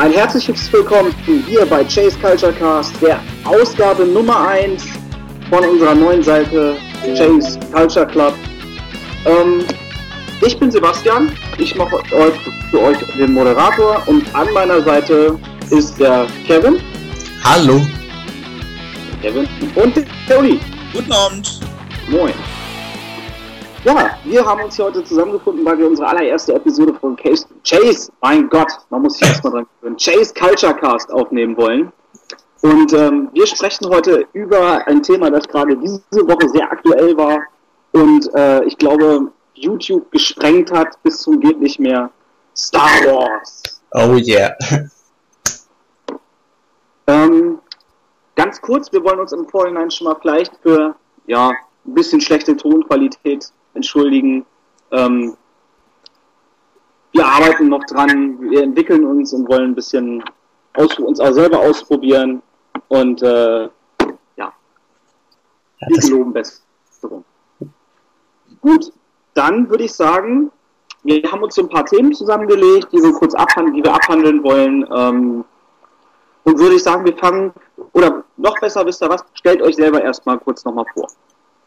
Ein herzliches Willkommen hier bei Chase Culture Cast, der Ausgabe Nummer 1 von unserer neuen Seite Chase Culture Club. Ähm, ich bin Sebastian, ich mache euch, für euch den Moderator und an meiner Seite ist der Kevin. Hallo. Kevin und der Uli. Guten Abend. Moin. Ja, wir haben uns hier heute zusammengefunden, weil wir unsere allererste Episode von Case, Chase, mein Gott, man muss sich erstmal dran gewöhnen, Chase Culture Cast aufnehmen wollen. Und ähm, wir sprechen heute über ein Thema, das gerade diese Woche sehr aktuell war und äh, ich glaube, YouTube gesprengt hat bis zum geht nicht mehr. Star Wars. Oh yeah. Ähm, ganz kurz, wir wollen uns im Vorhinein schon mal vielleicht für ja, ein bisschen schlechte Tonqualität entschuldigen. Ähm, wir arbeiten noch dran, wir entwickeln uns und wollen ein bisschen aus, uns auch selber ausprobieren und äh, ja, wir geloben Besserung. Gut, dann würde ich sagen, wir haben uns so ein paar Themen zusammengelegt, die wir kurz abhandeln, die wir abhandeln wollen. Ähm, und würde ich sagen, wir fangen, oder noch besser, wisst ihr was, stellt euch selber erstmal kurz nochmal vor.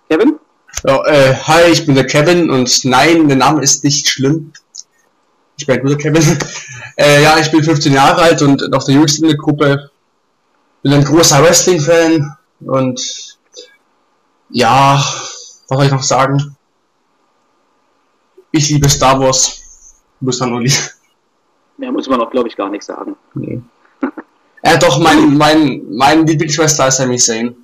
Kevin? Ja, äh, hi, ich bin der Kevin und nein, der Name ist nicht schlimm. Ich bin der Kevin. Äh, ja, ich bin 15 Jahre alt und noch der jüngste in der Gruppe. Bin ein großer Wrestling-Fan und ja, was soll ich noch sagen? Ich liebe Star Wars. Muss man Uli. Mehr muss man auch, glaube ich, gar nicht sagen. Nee. Ja, doch, mein, mein, mein Lieblingsschwester ist Sami Zayn.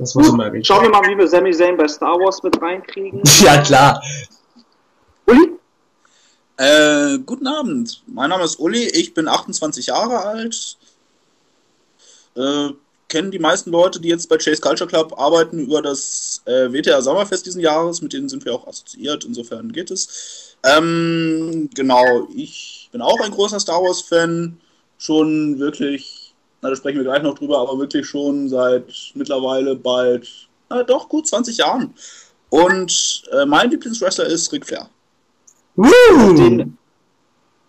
Das muss immer erwähnt schauen wir mal, wie wir Sami Zayn bei Star Wars mit reinkriegen. Ja, klar. Uli? Äh, guten Abend. Mein Name ist Uli, ich bin 28 Jahre alt. Äh, kennen die meisten Leute, die jetzt bei Chase Culture Club arbeiten, über das äh, WTR Sommerfest diesen Jahres. Mit denen sind wir auch assoziiert, insofern geht es. Ähm, genau, ich bin auch ein großer Star Wars-Fan. Schon wirklich, na, da sprechen wir gleich noch drüber, aber wirklich schon seit mittlerweile bald, na doch, gut 20 Jahren. Und äh, mein Lieblingswrestler ist Ric Flair. Woo! Den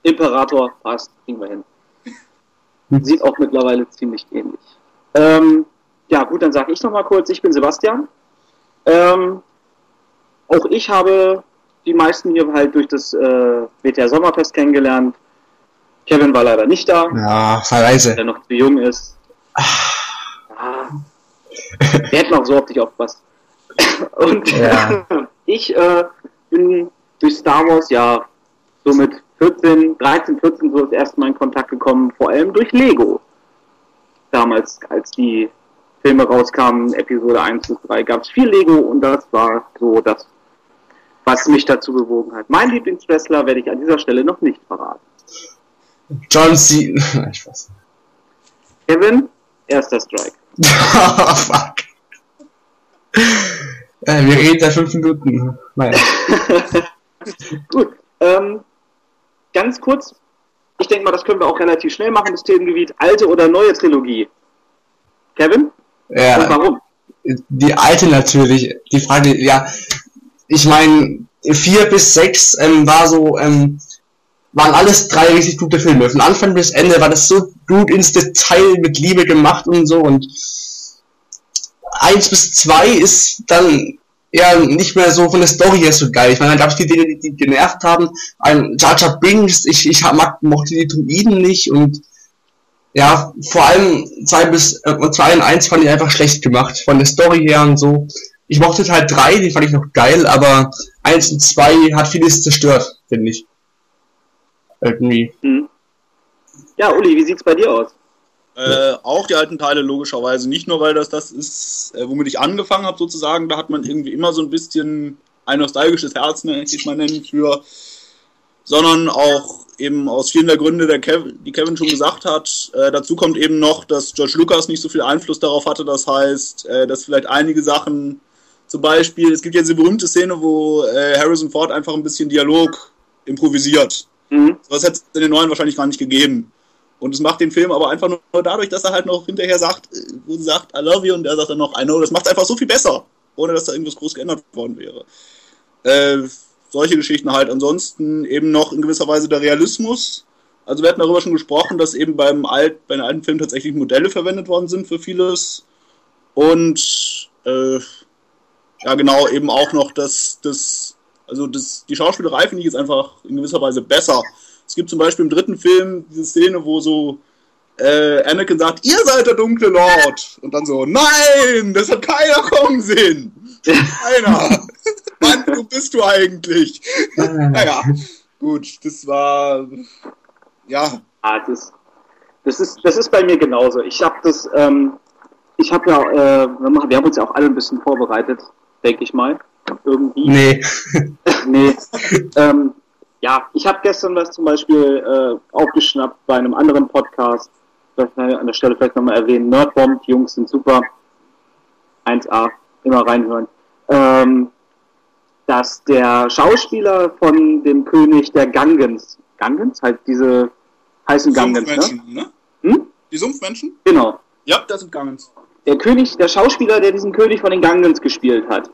Imperator passt, kriegen wir hin. Sieht auch mittlerweile ziemlich ähnlich. Ähm, ja, gut, dann sage ich noch mal kurz, ich bin Sebastian. Ähm, auch ich habe die meisten hier halt durch das äh, WTR Sommerfest kennengelernt. Kevin war leider nicht da, Ja, Verreise. der noch zu jung ist. Ah, wir hätten auch so auf dich aufgepasst. Und Ja. ich äh, bin durch Star Wars ja so mit 14, 13, 14 so das erste Mal in Kontakt gekommen, vor allem durch Lego. Damals, als die Filme rauskamen, Episode 1 bis 3, gab es viel Lego und das war so das, was mich dazu bewogen hat. Mein Lieblingswrestler werde ich an dieser Stelle noch nicht verraten. John Cena. Nein, Spaß. Kevin, erster Strike. oh, fuck. Äh, wir reden seit fünf Minuten. Naja. Gut, ähm, ganz kurz, ich denke mal, das können wir auch relativ schnell machen, das Themengebiet alte oder neue Trilogie. Kevin? Und Ja, warum? die alte natürlich. Die Frage, ja, ich meine, vier bis sechs ähm, war so, ähm, waren alles drei richtig gute Filme. Von Anfang bis Ende war das so gut ins Detail mit Liebe gemacht und so und eins bis zwei ist dann ja nicht mehr so von der Story her so geil. Ich meine, da gab es die Dinge, die, die genervt haben. Ein Jar Jar Binks, ich, ich mag, mochte die Druiden nicht und ja, vor allem zwei bis äh, zwei und eins fand ich einfach schlecht gemacht, von der Story her und so. Ich mochte Teil drei, die fand ich noch geil, aber eins und zwei hat vieles zerstört, finde ich. Irgendwie. Hm. Ja, Uli, wie sieht's bei dir aus? Äh, auch die alten Teile logischerweise. Nicht nur, weil das das ist, äh, womit ich angefangen habe sozusagen. Da hat man irgendwie immer so ein bisschen ein nostalgisches Herz, ne, ich mal nennen, für. Sondern auch eben aus vielen der Gründe, der Kev die Kevin schon gesagt hat. Äh, dazu kommt eben noch, dass George Lucas nicht so viel Einfluss darauf hatte. Das heißt, äh, dass vielleicht einige Sachen, zum Beispiel, es gibt ja diese berühmte Szene, wo äh, Harrison Ford einfach ein bisschen Dialog improvisiert. Mhm. Das hätte es in den neuen wahrscheinlich gar nicht gegeben. Und es macht den Film aber einfach nur dadurch, dass er halt noch hinterher sagt, wo sie sagt, I love you, und er sagt dann noch, I know, das macht es einfach so viel besser, ohne dass da irgendwas groß geändert worden wäre. Äh, solche Geschichten halt. Ansonsten eben noch in gewisser Weise der Realismus, Also wir hatten darüber schon gesprochen, dass eben beim Alt, bei den alten Filmen tatsächlich Modelle verwendet worden sind für vieles. Und äh, ja genau, eben auch noch das, das, also das, die Schauspielerei finde ich jetzt einfach in gewisser Weise besser. Es gibt zum Beispiel im dritten Film diese Szene, wo so äh, Anakin sagt, ihr seid der dunkle Lord. Und dann so, nein, das hat keiner kommen sehen. Keiner. Mann, wo bist du eigentlich? naja, gut, das war, ja. Ah, das, das, ist, das ist bei mir genauso. Ich habe das, ähm, ich habe ja, äh, wir haben uns ja auch alle ein bisschen vorbereitet, denke ich mal. Irgendwie. Nee. nee. ähm, ja, ich habe gestern was zum Beispiel äh, aufgeschnappt bei einem anderen Podcast. Vielleicht an der Stelle vielleicht nochmal erwähnen. Nerdbomb, die Jungs sind super. 1A, immer reinhören. Ähm, dass der Schauspieler von dem König der Gangens, Gangens, halt diese heißen Gangens, Sumpfmenschen, ne? Hm? Die Sumpfmenschen? Genau. Ja, das sind Gangens. Der König, der Schauspieler, der diesen König von den Gangens gespielt hat,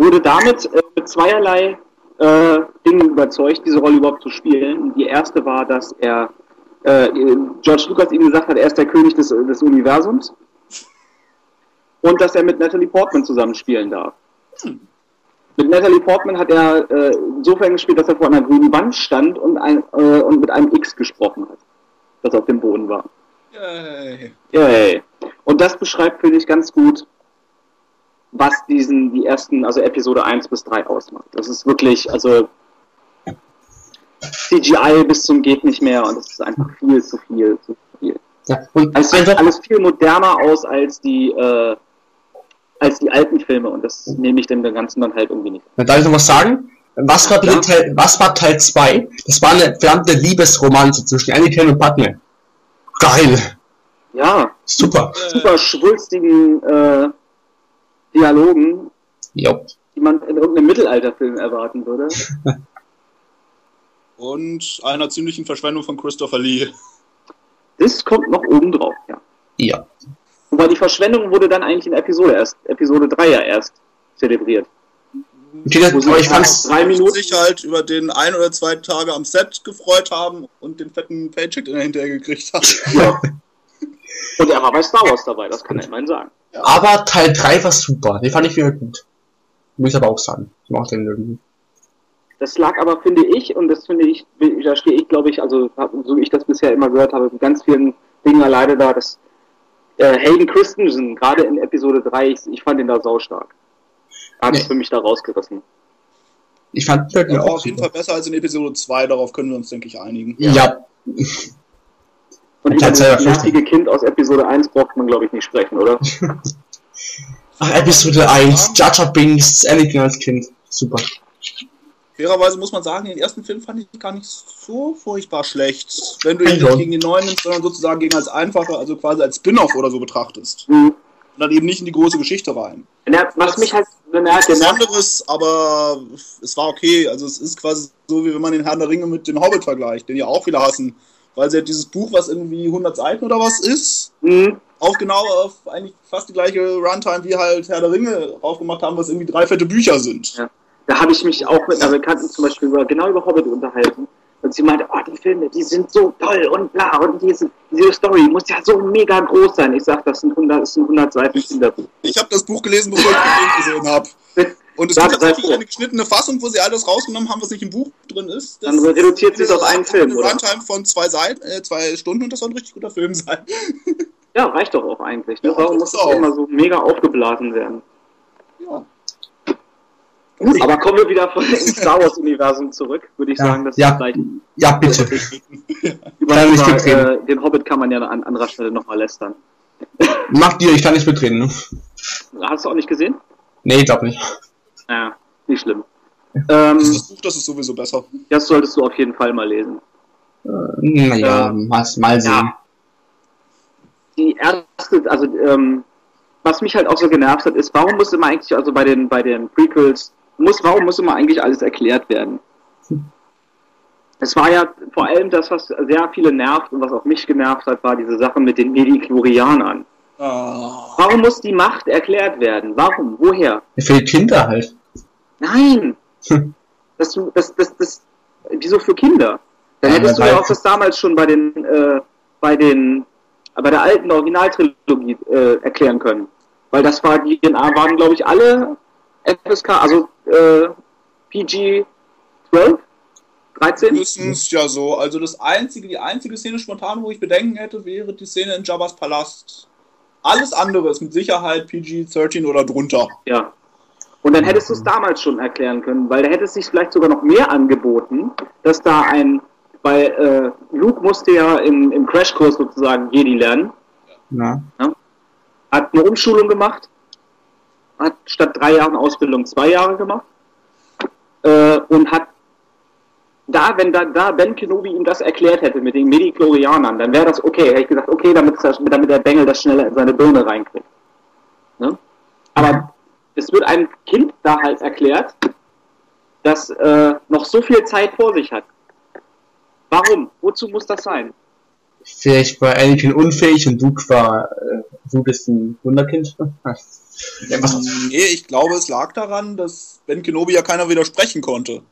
wurde damit äh, mit zweierlei äh, Dingen überzeugt, diese Rolle überhaupt zu spielen. Die erste war, dass er äh, George Lucas ihm gesagt hat, er ist der König des, des Universums und dass er mit Natalie Portman zusammenspielen darf. Hm. Mit Natalie Portman hat er äh, insofern gespielt, dass er vor einer grünen Wand stand und, ein, äh, und mit einem X gesprochen hat, das auf dem Boden war. Yay. Yay. Und das beschreibt, finde ich, ganz gut, was diesen, die ersten, also Episode 1 bis 3 ausmacht. Das ist wirklich, also CGI bis zum geht nicht mehr und es ist einfach viel zu viel, zu viel. Ja, und es sieht alles viel moderner aus als die, äh, als die alten Filme und das nehme ich dem Ganzen dann halt irgendwie nicht. Na, darf ich noch was sagen? Was war, ja. Teil, was war Teil 2? Das war eine verdammte Liebesromanze zwischen Anakin und Padme. Geil! Ja. Super. Super schwulstigen äh, Dialogen, jo. die man in irgendeinem Mittelalterfilm erwarten würde. und einer ziemlichen Verschwendung von Christopher Lee. Das kommt noch oben drauf, ja. Ja. Wobei die Verschwendung wurde dann eigentlich in Episode erst, Episode 3 ja erst zelebriert. Aber ich fand's drei Minuten sich halt über den ein oder zwei Tage am Set gefreut haben und den fetten Paycheck, den er hinterher gekriegt hat. Ja. und er war bei Star Wars dabei, das kann er immerhin sagen. Aber Teil 3 war super, den fand ich wieder gut. Muss ich aber auch sagen. Ich mag den irgendwie. Das lag aber, finde ich, und das finde ich, da stehe ich, glaube ich, also so wie ich das bisher immer gehört habe, mit ganz vielen Dingen alleine da, dass äh, Hayden Christensen, gerade in Episode 3, ich, ich fand ihn da saustark. Er hat es nee. für mich da rausgerissen. Ich fand ja, auch auf jeden Fall besser als in Episode 2, darauf können wir uns, denke ich, einigen. Ja. ja. Und über das nervige Kind aus Episode 1 braucht man, glaube ich, nicht sprechen, oder? Ach, Episode 1, Jar Jar Binks, Anakin als Kind. Super. Fairerweise muss man sagen, den ersten Film fand ich gar nicht so furchtbar schlecht. Wenn du ihn nicht gegen den neuen nimmst, sondern sozusagen gegen als einfacher, also quasi als Spin-off oder so betrachtest. Mhm. Und dann eben nicht in die große Geschichte rein. Ja, was mich halt bemerkt, was anderes, aber es war okay. Also es ist quasi so, wie wenn man den Herrn der Ringe mit dem Hobbit vergleicht, den ja auch viele hassen. Weil sie ja dieses Buch, was irgendwie 100 Seiten oder was ist, mhm. auf genau auf eigentlich fast die gleiche Runtime wie halt Herr der Ringe aufgemacht haben, was irgendwie drei fette Bücher sind. Ja. Da habe ich mich auch mit einer Bekannten zum Beispiel über, genau über Hobbit unterhalten. Und sie meinte, oh, die Filme, die sind so toll und bla. Und diese, diese Story muss ja so mega groß sein. Ich sag, das sind 100, das sind 100 Seiten Kinderbuch. Ich habe das Buch gelesen, bevor ich den Film gesehen habe. Und es gibt tatsächlich eine geschnittene Fassung, wo sie alles rausgenommen haben, was nicht im Buch drin ist. Das Dann reduziert sich auf einen Film, oder? Runtime von zwei, Seiten, äh, zwei Stunden und das soll ein richtig guter Film sein. Ja, reicht doch auch eigentlich. Ne? Ja, Warum muss das immer so mega aufgeblasen werden? Ja. Gut, aber kommen wir wieder von ins Star Wars Universum zurück, würde ich ja, sagen, das ja, vielleicht. Ja, bitte. über, äh, den Hobbit kann man ja an anderer Stelle nochmal lästern. Mach dir, ich kann nicht mitreden. Ne? Hast du auch nicht gesehen? Nee, glaub nicht. Ja, nicht schlimm. Ähm, das, das Buch, das ist sowieso besser. Das solltest du auf jeden Fall mal lesen. Äh, naja, äh, mal, mal sehen. Ja. Die erste, also ähm, was mich halt auch so genervt hat, ist, warum muss immer eigentlich, also bei den, bei den Prequels, muss, warum muss immer eigentlich alles erklärt werden? Es war ja vor allem das, was sehr viele nervt und was auch mich genervt hat, war diese Sache mit den Mediklorianern. Oh. Warum muss die Macht erklärt werden? Warum? Woher? Für die Kinder halt. Nein! das, das, das, das, wieso für Kinder? Dann Ja, hättest du ja auch das damals schon bei den, äh, bei den, äh, bei der alten Originaltrilogie äh, erklären können. Weil das war, die waren, glaube ich, alle FSK, also äh, PG 12, 13. Mindestens ja so. Also das einzige, die einzige Szene spontan, wo ich Bedenken hätte, wäre die Szene in Jabba's Palast. Alles andere ist mit Sicherheit PG-13 oder drunter. Ja. Und dann hättest du es damals schon erklären können, weil da hätte es sich vielleicht sogar noch mehr angeboten, dass da ein, weil äh, Luke musste ja im, im Crashkurs sozusagen Jedi lernen, Ja. hat eine Umschulung gemacht, hat statt drei Jahren Ausbildung zwei Jahre gemacht äh, und hat da, wenn da, da Ben Kenobi ihm das erklärt hätte mit den Medichlorianern, dann wäre das okay. Hätte ich gesagt, okay, damit, damit der Bengel das schneller in seine Birne reinkriegt. Ne? Aber es wird einem Kind da halt erklärt, das äh, noch so viel Zeit vor sich hat. Warum? Wozu muss das sein? Vielleicht war Anakin unfähig und Luke war, äh, Luke ist ein Wunderkind. ja, was, Nee, ich glaube, es lag daran, dass Ben Kenobi ja keiner widersprechen konnte.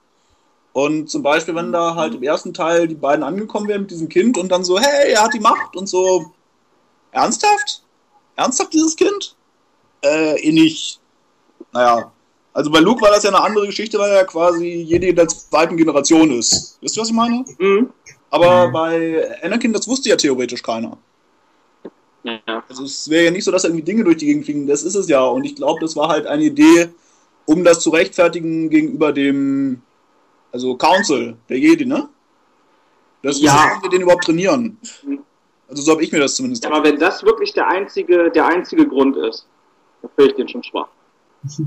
Und zum Beispiel, wenn da halt im ersten Teil die beiden angekommen wären mit diesem Kind und dann so, hey, er hat die Macht und so, ernsthaft? Ernsthaft dieses Kind? Äh, eh nicht. Naja, also bei Luke war das ja eine andere Geschichte, weil er quasi jede der zweiten Generation ist. Wisst ihr, was ich meine? Mhm. Aber Mhm. bei Anakin, das wusste ja theoretisch keiner. Ja. Also es wäre ja nicht so, dass irgendwie Dinge durch die Gegend fliegen, das ist es ja. Und ich glaube, das war halt eine Idee, um das zu rechtfertigen gegenüber dem, also Council, der Jedi, ne? Das Ja. ja. wir den überhaupt trainieren. Also so habe ich mir das zumindest. Aber wenn das wirklich der einzige, der einzige Grund ist, dann finde ich den schon schwach.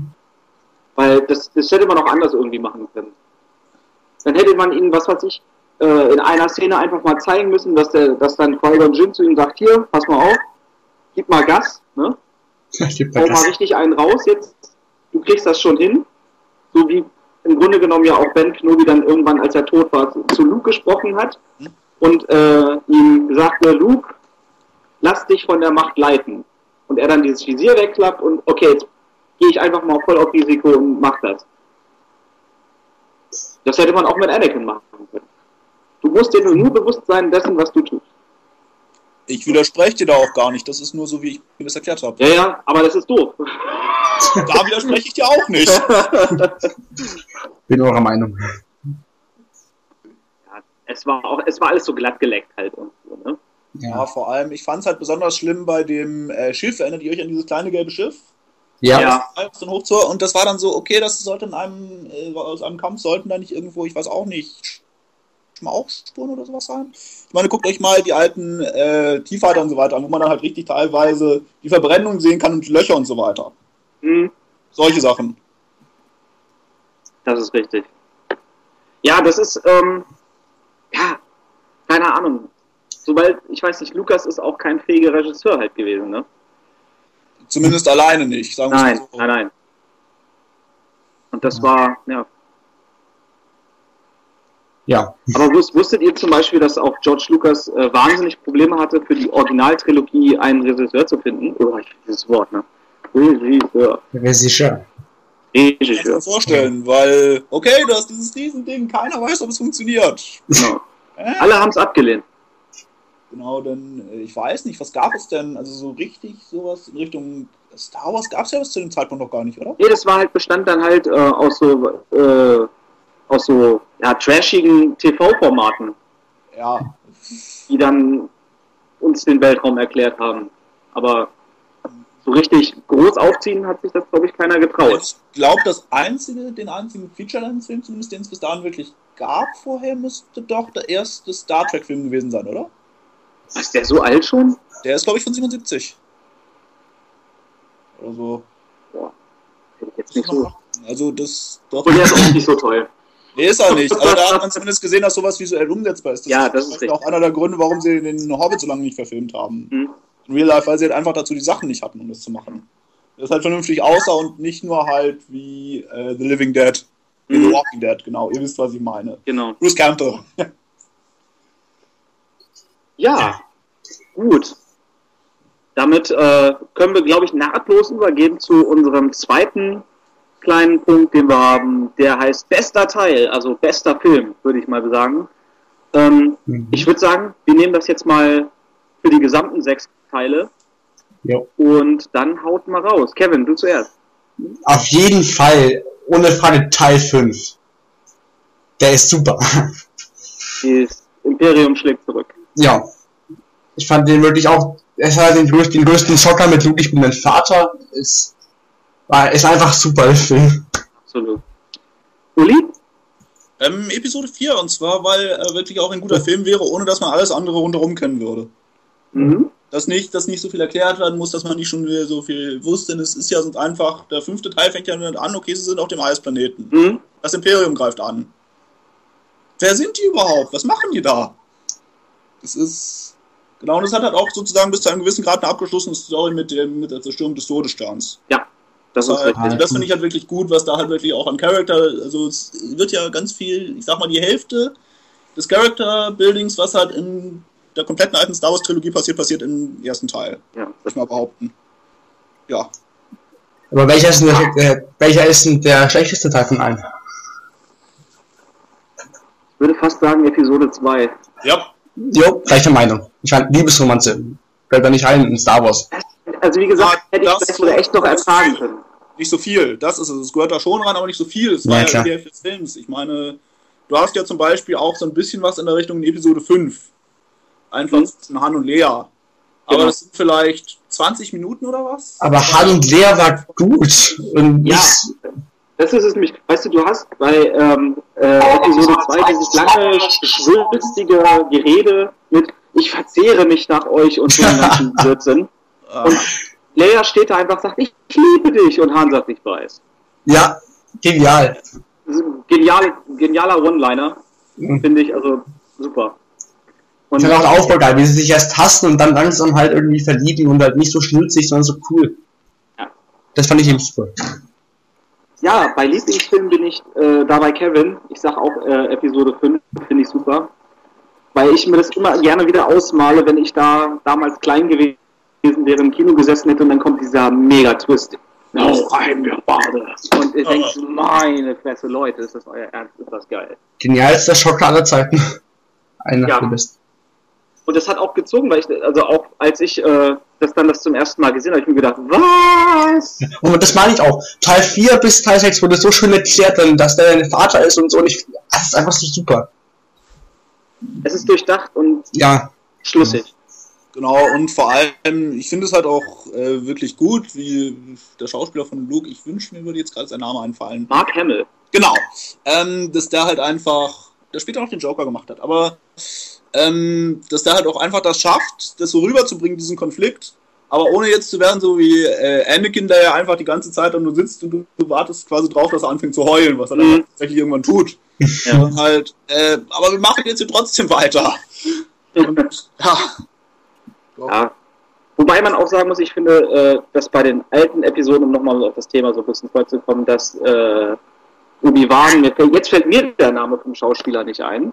Weil das, das hätte man auch anders irgendwie machen können. Dann hätte man ihn, was weiß ich, äh, in einer Szene einfach mal zeigen müssen, dass der, dass dann Qui-Gon Jinn zu ihm sagt, hier, pass mal auf, gib mal Gas, ne? Gib hau mal mal Gas. richtig einen raus jetzt. Du kriegst das schon hin. So wie im Grunde genommen ja auch Ben Kenobi dann irgendwann, als er tot war, zu, zu Luke gesprochen hat und äh, ihm sagte, Luke, lass dich von der Macht leiten. Und er dann dieses Visier wegklappt und okay, jetzt gehe ich einfach mal voll auf Risiko und mach das. Das hätte man auch mit Anakin machen können. Du musst dir nur bewusst sein dessen, was du tust. Ich widerspreche dir da auch gar nicht. Das ist nur so, wie ich mir das erklärt habe. Ja, ja, aber das ist doof. Da widerspreche ich dir auch nicht. Bin eurer Meinung. ja, es war auch, es war alles so glatt geleckt halt und so, ne? Ja, Ja. vor allem, ich fand es halt besonders schlimm bei dem äh, Schiff. Erinnert ihr euch an dieses kleine gelbe Schiff? Ja. Ja. Und das war dann so, okay, das sollte in einem, äh, aus einem Kampf sollten da nicht irgendwo, ich weiß auch nicht, Schmauchspuren oder sowas sein. Ich meine, guckt euch mal die alten äh, T-Fighter und so weiter an, wo man dann halt richtig teilweise die Verbrennung sehen kann und die Löcher und so weiter. Hm. Solche Sachen. Das ist richtig. Ja, das ist, ähm, ja, keine Ahnung. Sobald, ich weiß nicht, Lukas ist auch kein fähiger Regisseur halt gewesen, ne? Zumindest alleine nicht, sagen Nein, so. nein, nein. Und das war, ja. Ja. Aber wus wusstet ihr zum Beispiel, dass auch George Lucas äh, wahnsinnig Probleme hatte, für die Originaltrilogie einen Regisseur zu finden? Oh, ich dieses Wort, ne? Regisseur. Regisseur. Kann ich mir Regisseur. vorstellen, weil, okay, du hast dieses Riesending, keiner weiß, ob es funktioniert. Genau. Äh? Alle haben es abgelehnt. Genau, denn äh, ich weiß nicht, was gab es denn? Also so richtig sowas in Richtung Star Wars gab es ja bis zu dem Zeitpunkt noch gar nicht, oder? Nee, das war halt, bestand dann halt äh, aus so, äh, aus so, ja, trashigen TV-Formaten, Ja. die dann uns den Weltraum erklärt haben. Aber so richtig groß aufziehen hat sich das, glaube ich, keiner getraut. Ich glaube, das einzige, den einzigen Feature-Length-Film, zumindest den es bis dahin wirklich gab vorher, müsste doch der erste Star Trek-Film gewesen sein, oder? Ist der so alt schon? Der ist, glaube ich, von 77. Oder so. Boah, hätte ich jetzt nicht so. Also das doch. Und der ist auch nicht so toll. Nee, ist er nicht. Aber da hat man zumindest gesehen, dass sowas visuell umsetzbar ist. Ja, das ist Beispiel auch einer der Gründe, warum sie den Hobbit so lange nicht verfilmt haben. Hm. In Real Life, weil sie halt einfach dazu die Sachen nicht hatten, um das zu machen. Das halt vernünftig aussah und nicht nur halt wie äh, The Living Dead. Mhm. The Walking Dead, genau. Ihr wisst, was ich meine. Genau. Bruce Campbell. Ja, gut. Damit äh, können wir, glaube ich, nahtlos übergehen zu unserem zweiten kleinen Punkt, den wir haben. Der heißt bester Teil, also bester Film, würde ich mal sagen. Ähm, Mhm. ich würde sagen, wir nehmen das jetzt mal für die gesamten sechs Teile Jo. und dann haut mal raus. Kevin, du zuerst. Auf jeden Fall, ohne Frage, Teil 5. Der ist super. Das Imperium schlägt zurück. Ja. Ich fand den wirklich auch, es hat den größten, den größten Schocker mit Luke, ich bin dein Vater. Ist, war, ist einfach super, der Film. Absolut. Uli? Ähm, Episode 4, und zwar, weil er wirklich auch ein guter Film wäre, ohne dass man alles andere rundherum kennen würde. Mhm. Dass nicht, dass nicht so viel erklärt werden muss, dass man nicht schon so viel wusste, denn es ist ja sonst einfach, der fünfte Teil fängt ja damit an, okay, sie sind auf dem Eisplaneten. Mhm. Das Imperium greift an. Wer sind die überhaupt? Was machen die da? Das ist. Genau, und es hat halt auch sozusagen bis zu einem gewissen Grad eine abgeschlossene Story mit, dem, mit der Zerstörung des Todessterns. Ja, das ist halt, also das finde ich halt wirklich gut, was da halt wirklich auch an Charakter, also es wird ja ganz viel, ich sag mal, die Hälfte des Character-Buildings, was halt in der kompletten alten Star Wars-Trilogie passiert, passiert im ersten Teil, Ja, würde ich mal behaupten. Ja. Aber welcher ist denn der, äh, welcher ist denn der schlechteste Teil von allen? ich würde fast sagen Episode 2. Ja. Jo, gleiche Meinung. Ich fand Liebesromanze. Fällt da nicht rein in Star Wars. Also wie gesagt, Ja, hätte ich das- vielleicht sogar echt noch ertragen können. Nicht so viel, das ist es. Es gehört da schon ran, aber nicht so viel. Es Ja, war ja die Hälfte des Films. Ich meine, du hast ja zum Beispiel auch so ein bisschen was in der Richtung in Episode 5. Einfach Mhm. zwischen Han und Lea. Aber Genau. das sind vielleicht 20 Minuten oder was? Aber Han und Lea war gut. Und Ja. Das ist es nämlich. Weißt du, du hast bei ähm, äh, Episode 2 dieses lange, schwülstige Gerede mit Ich verzehre mich nach euch und so ganzen Blödsinn. Und Leia steht da einfach und sagt, ich liebe dich. Und Han sagt, ich weiß. ja, genial. Genial, genialer One-Liner, Mhm. finde ich. Also super. Und Ich fand auch den Aufbau geil, wie sie sich erst hassen und dann langsam halt irgendwie verlieben und halt nicht so schnulzig, sondern so cool. Ja. Das fand ich eben super. Ja, bei Lieblingsfilmen bin ich äh, da bei Kevin. Ich sag auch äh, Episode 5, finde ich super. Weil ich mir das immer gerne wieder ausmale, wenn ich da damals klein gewesen wäre, im Kino gesessen hätte und dann kommt dieser Mega-Twist. Noch ein Gebade. Und ihr denkt, meine Fresse, Leute, ist das euer Ernst? Ist das geil. Genialster Schocker aller Zeiten. Einer Ja. der besten. Und das hat auch gezogen, weil ich, also auch als ich äh, das dann das zum ersten Mal gesehen habe, habe ich mir gedacht, was? Und das meine ich auch. Teil 4 bis Teil 6 wurde so schön erklärt, dann, dass der dein Vater ist und so. Und ich, das ist einfach so super. Es ist durchdacht und Ja, schlüssig. Genau, und vor allem, ich finde es halt auch äh, wirklich gut, wie der Schauspieler von Luke, ich wünsche mir würde jetzt gerade sein Name einfallen. Mark Hamill. Genau, ähm, dass der halt einfach, der später noch den Joker gemacht hat, aber ähm, dass der halt auch einfach das schafft, das so rüberzubringen, diesen Konflikt, aber ohne jetzt zu werden, so wie äh, Anakin, der ja einfach die ganze Zeit dann nur sitzt und du, du wartest quasi drauf, dass er anfängt zu heulen, was er dann Mhm. tatsächlich irgendwann tut. Ja. Und halt, äh, aber wir machen jetzt hier trotzdem weiter. Und, ja. Ja. Wobei man auch sagen muss, ich finde, äh, dass bei den alten Episoden, um nochmal auf das Thema so ein bisschen vorzukommen, dass äh, Obi-Wan, jetzt fällt mir der Name vom Schauspieler nicht ein,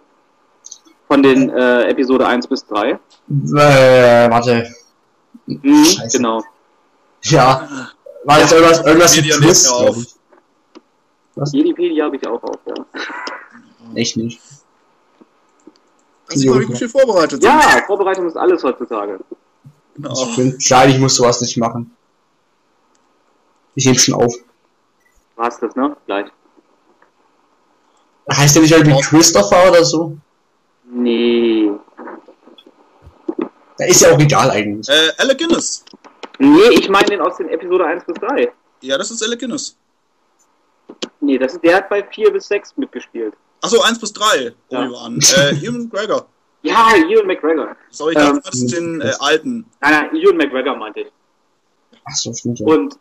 von den äh, Episode 1 bis 3. äh, warte. Mhm, Scheiße. genau. Ja. War jetzt irgendwas, irgendwas mit Twist, auf. ich. Jedipedia habe ich auch auf, ja. Echt nicht. Dass ich mal wie viel vorbereitet sind. Ja, Vorbereitung ist alles heutzutage. Genau. Ich bin klein, ich muss sowas nicht machen. Ich nehme schon auf. War's das, ne? Gleich. Heißt der nicht irgendwie Christopher oder so? Nee. Da ist ja auch egal eigentlich. Äh, Alec Guinness. Nee, ich meine den aus den Episode 1 bis 3. Ja, das ist Alec Guinness. Nee, das ist, der hat bei 4 bis 6 mitgespielt. Achso, 1 bis 3, Ja. Obi-Wan. Äh, Ewan McGregor. Ja, Ewan McGregor. Sorry, ich dachte, Ähm, das ist den äh, alten. Nein, nein, Ewan McGregor meinte ich. Ach so, stimmt ja. Und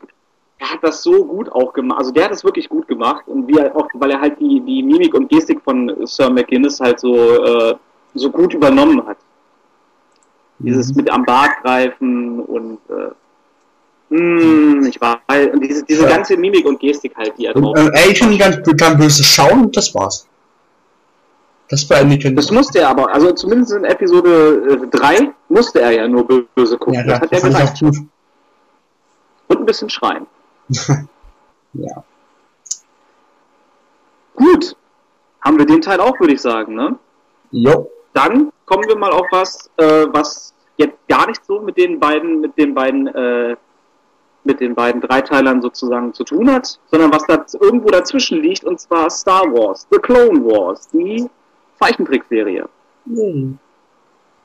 er hat das so gut auch gemacht. Also der hat es wirklich gut gemacht. Und wie er auch, weil er halt die, die Mimik und Gestik von Sir McGuinness halt so, äh, so gut übernommen hat. Dieses mit am Bart greifen und äh, mh, ich war und diese, diese Ja. ganze Mimik und Gestik halt, die er drauf Und, äh, Anakin kann, kann böse schauen und das war's. Das war Anakin. Das musste er aber, also zumindest in Episode äh, 3 musste er ja nur böse gucken. ja, das klar, hat er ich gesagt. Und ein bisschen schreien. Ja. Gut. Haben wir den Teil auch, würde ich sagen, ne? Jo. dann kommen wir mal auf was, äh, was jetzt gar nicht so mit den beiden, mit den beiden, äh, mit den beiden Dreiteilern sozusagen zu tun hat, sondern was da irgendwo dazwischen liegt, und zwar Star Wars, The Clone Wars, die Zeichentrickserie. Hm.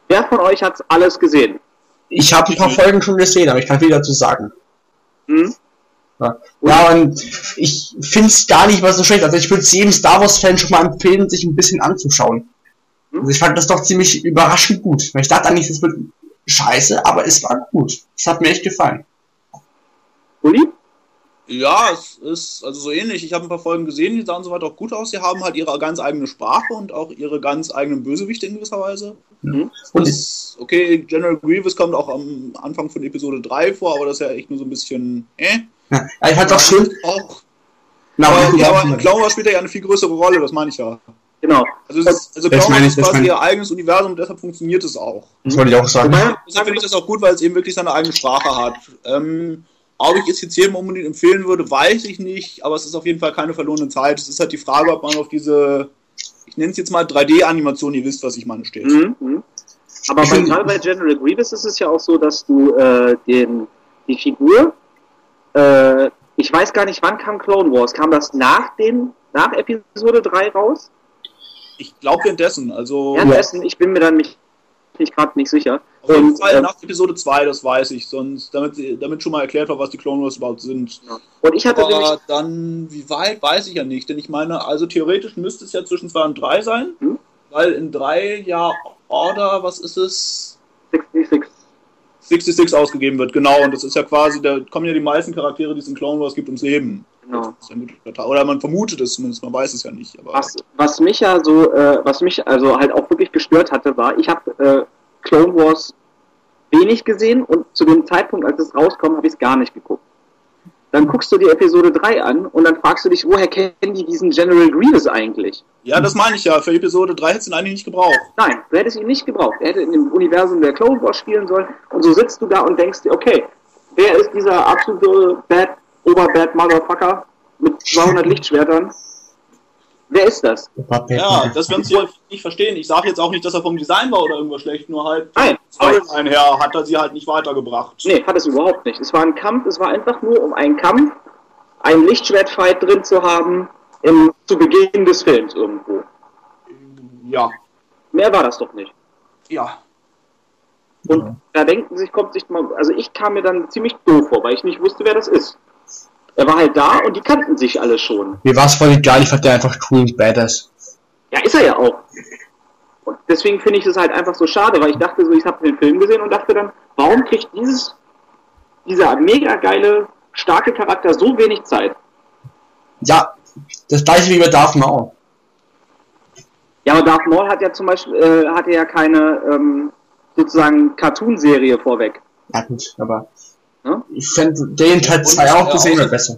Wer von euch hat alles gesehen? Ich habe ein paar Folgen schon gesehen, aber ich kann viel dazu sagen. Hm? Ja, ja und ich finde es gar nicht mal so schlecht. Also ich würde es jedem Star Wars-Fan schon mal empfehlen, sich ein bisschen anzuschauen. Also ich fand das doch ziemlich überraschend gut. Weil ich dachte eigentlich, es wird scheiße, aber es war gut. Es hat mir echt gefallen. Uli? Ja, es ist also so ähnlich. Ich habe ein paar Folgen gesehen, die sahen soweit auch gut aus. Sie haben halt ihre ganz eigene Sprache und auch ihre ganz eigenen Bösewichte in gewisser Weise. Mhm. Und Das, okay, General Grievous kommt auch am Anfang von Episode 3 vor, aber das ist ja echt nur so ein bisschen, äh. Ja, ich fand es auch schön. Auch, Na, aber, ja, aber Clown spielt er ja eine viel größere Rolle, das meine ich ja. Genau. Also, es ist, also Das Clown ist quasi ich. ihr eigenes Universum, deshalb funktioniert es auch. das wollte ich auch sagen. Wobei, Deshalb finde ich das auch gut, weil es eben wirklich seine eigene Sprache hat. Ähm, ob ich es jetzt jedem unbedingt empfehlen würde, weiß ich nicht, aber es ist auf jeden Fall keine verlorene Zeit. Es ist halt die Frage, ob man auf diese, ich nenne es jetzt mal 3D-Animation, ihr wisst, was ich meine, steht. Mhm. mhm. Aber bei, bei General Grievous ist es ja auch so, dass du äh, den, die Figur, äh, ich weiß gar nicht, wann kam Clone Wars? Kam das nach den, nach Episode 3 raus? Ich glaube währenddessen, also Währenddessen, ich bin mir dann nicht, nicht gerade nicht sicher. auf jeden Und, Fall ähm, nach Episode 2, das weiß ich, sonst, damit, damit schon mal erklärt war, was die Clone Wars überhaupt sind. und ich hatte nämlich, Aber dann, wie weit, weiß ich ja nicht, denn ich meine, also theoretisch müsste es ja zwischen 2 und 3 sein, Hm? weil in 3 ja Order, was ist es? 66. 66 ausgegeben wird, genau, und das ist ja quasi, da kommen ja die meisten Charaktere, die es in Clone Wars gibt, ums Leben. Genau. Oder man vermutet es zumindest, man weiß es ja nicht. Was, was mich ja so, äh, was mich also halt auch wirklich gestört hatte, war, ich habe äh, Clone Wars wenig gesehen und zu dem Zeitpunkt, als es rauskommt, habe ich es gar nicht geguckt. Dann guckst du dir Episode 3 an und dann fragst du dich, woher kennen die diesen General Grievous eigentlich? ja, das meine ich ja, für Episode 3 hättest du ihn eigentlich nicht gebraucht. Nein, du hättest ihn nicht gebraucht. Er hätte in dem Universum der Clone Wars spielen sollen und so sitzt du da und denkst dir, okay, wer ist dieser absolute Bad, Oberbad Motherfucker mit 200 Lichtschwertern? Wer ist das? Ja, das werden sie nicht verstehen. Ich sage jetzt auch nicht, dass er vom Design war oder irgendwas schlecht, nur halt Nein, Storyline her hat er sie halt nicht weitergebracht. Nee, hat es überhaupt nicht. Es war ein Kampf, es war einfach nur um einen Kampf, einen Lichtschwertfight drin zu haben, im, zu Beginn des Films irgendwo. Ja, Mehr war das doch nicht. ja. Und da denken sich, kommt sich mal, also ich kam mir dann ziemlich doof vor, weil ich nicht wusste, wer das ist. Er war halt da und die kannten sich alle schon. Mir war es voll egal, ich fand der einfach cool und badass. Ja, ist er ja auch. Und deswegen finde ich es halt einfach so schade, weil ich dachte so, ich habe den Film gesehen und dachte dann, warum kriegt dieses, dieser mega geile, starke Charakter so wenig Zeit? Ja, das gleiche wie bei Darth Maul. Ja, aber Darth Maul hat ja zum Beispiel, äh, hatte ja keine, ähm, sozusagen Cartoon-Serie vorweg. Ja gut, aber Ja? ich fände den Teil 2 Und, auch ja, gesehen auch- wäre besser.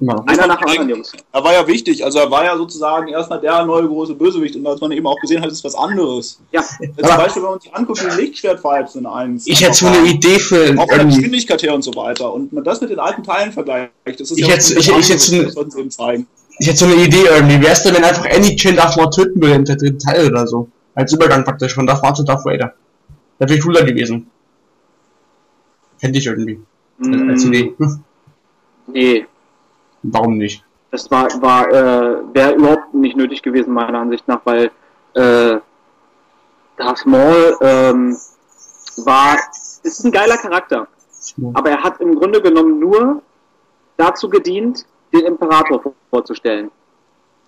Immer noch. Einer nach dem anderen, Jungs. Er war ja wichtig, also er war ja sozusagen erstmal der neue große Bösewicht und als man eben auch gesehen hat, ist was anderes. Ja, Zum Aber- Beispiel, wenn man sich anguckt, wie Lichtschwertfights in eins. Ich hätte so eine Idee für Auch von. Geschwindigkeit her und so weiter. Und man das mit den alten Teilen vergleicht, das ist Ich ja hätte- ich- ich hätte so sie eben zeigen. Ich hätte so eine Idee irgendwie. Wär's denn, wenn einfach Anakin Darth Maul töten würde im dritten Teil oder so? Als Übergang praktisch von Darth Maul zu Darth Vader. Das wäre cooler gewesen. Fände ich irgendwie. Als Mm, Idee. Hm, nee, Warum nicht? das war, war, äh, wäre überhaupt nicht nötig gewesen, meiner Ansicht nach, weil, äh, Darth Maul, ähm, war, ist ein geiler Charakter. Aber er hat im Grunde genommen nur dazu gedient, den Imperator vor- vorzustellen.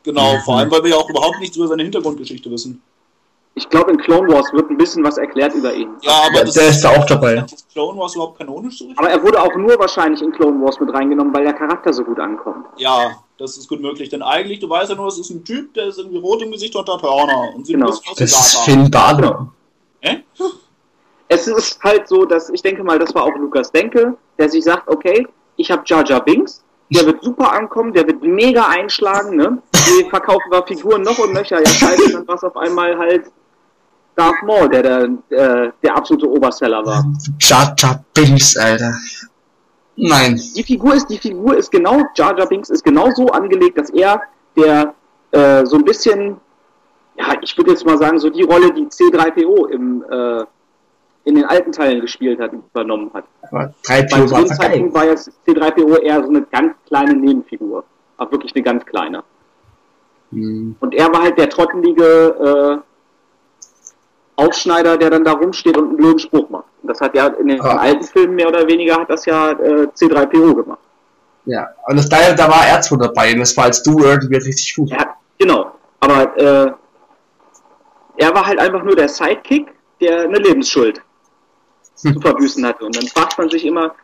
Genau, Mhm. vor allem, weil wir ja auch überhaupt nichts über seine Hintergrundgeschichte wissen. Ich glaube, in Clone Wars wird ein bisschen was erklärt über ihn. Ja, aber Ja, das der ist da auch dabei. Das Clone Wars überhaupt kanonisch so richtig? Aber er wurde auch nur wahrscheinlich in Clone Wars mit reingenommen, weil der Charakter so gut ankommt. Ja, das ist gut möglich. Denn eigentlich, du weißt ja nur, es ist ein Typ, der ist irgendwie rot im Gesicht und hat Hörner. Und sieht Genau. aus Das ist. Finn Balor. Hä? Es ist halt so, dass ich denke mal, das war auch Lukas Denke, der sich sagt, okay, ich habe Jar Jar Binks, der wird super ankommen, der wird mega einschlagen, ne? Die verkaufen wir Figuren noch und nöcher. Ja, scheiße, dann war es auf einmal halt Darth Maul, der der, äh, der absolute Oberseller war. Jar Jar Binks, Alter. Nein. Die Figur ist, die Figur ist genau, Jar Jar Binks ist genau so angelegt, dass er der äh, so ein bisschen ja, ich würde jetzt mal sagen, so die Rolle, die C3PO im, äh, in den alten Teilen gespielt hat, übernommen hat. Aber Bei 3PO so war. Zeitpunkt war jetzt C3PO eher so eine ganz kleine Nebenfigur. Aber wirklich eine ganz kleine. Hm. Und er war halt der trottelige äh, Aufschneider, der dann da rumsteht und einen blöden Spruch macht. Das hat ja in den Ah. alten Filmen mehr oder weniger hat das ja äh, C3PO gemacht. Ja, und das, da, da war R2 dabei und das war als du irgendwie richtig gut. Er hat, genau. Aber äh, er war halt einfach nur der Sidekick, der eine Lebensschuld Hm. zu verbüßen hatte. Und dann fragt man sich immer,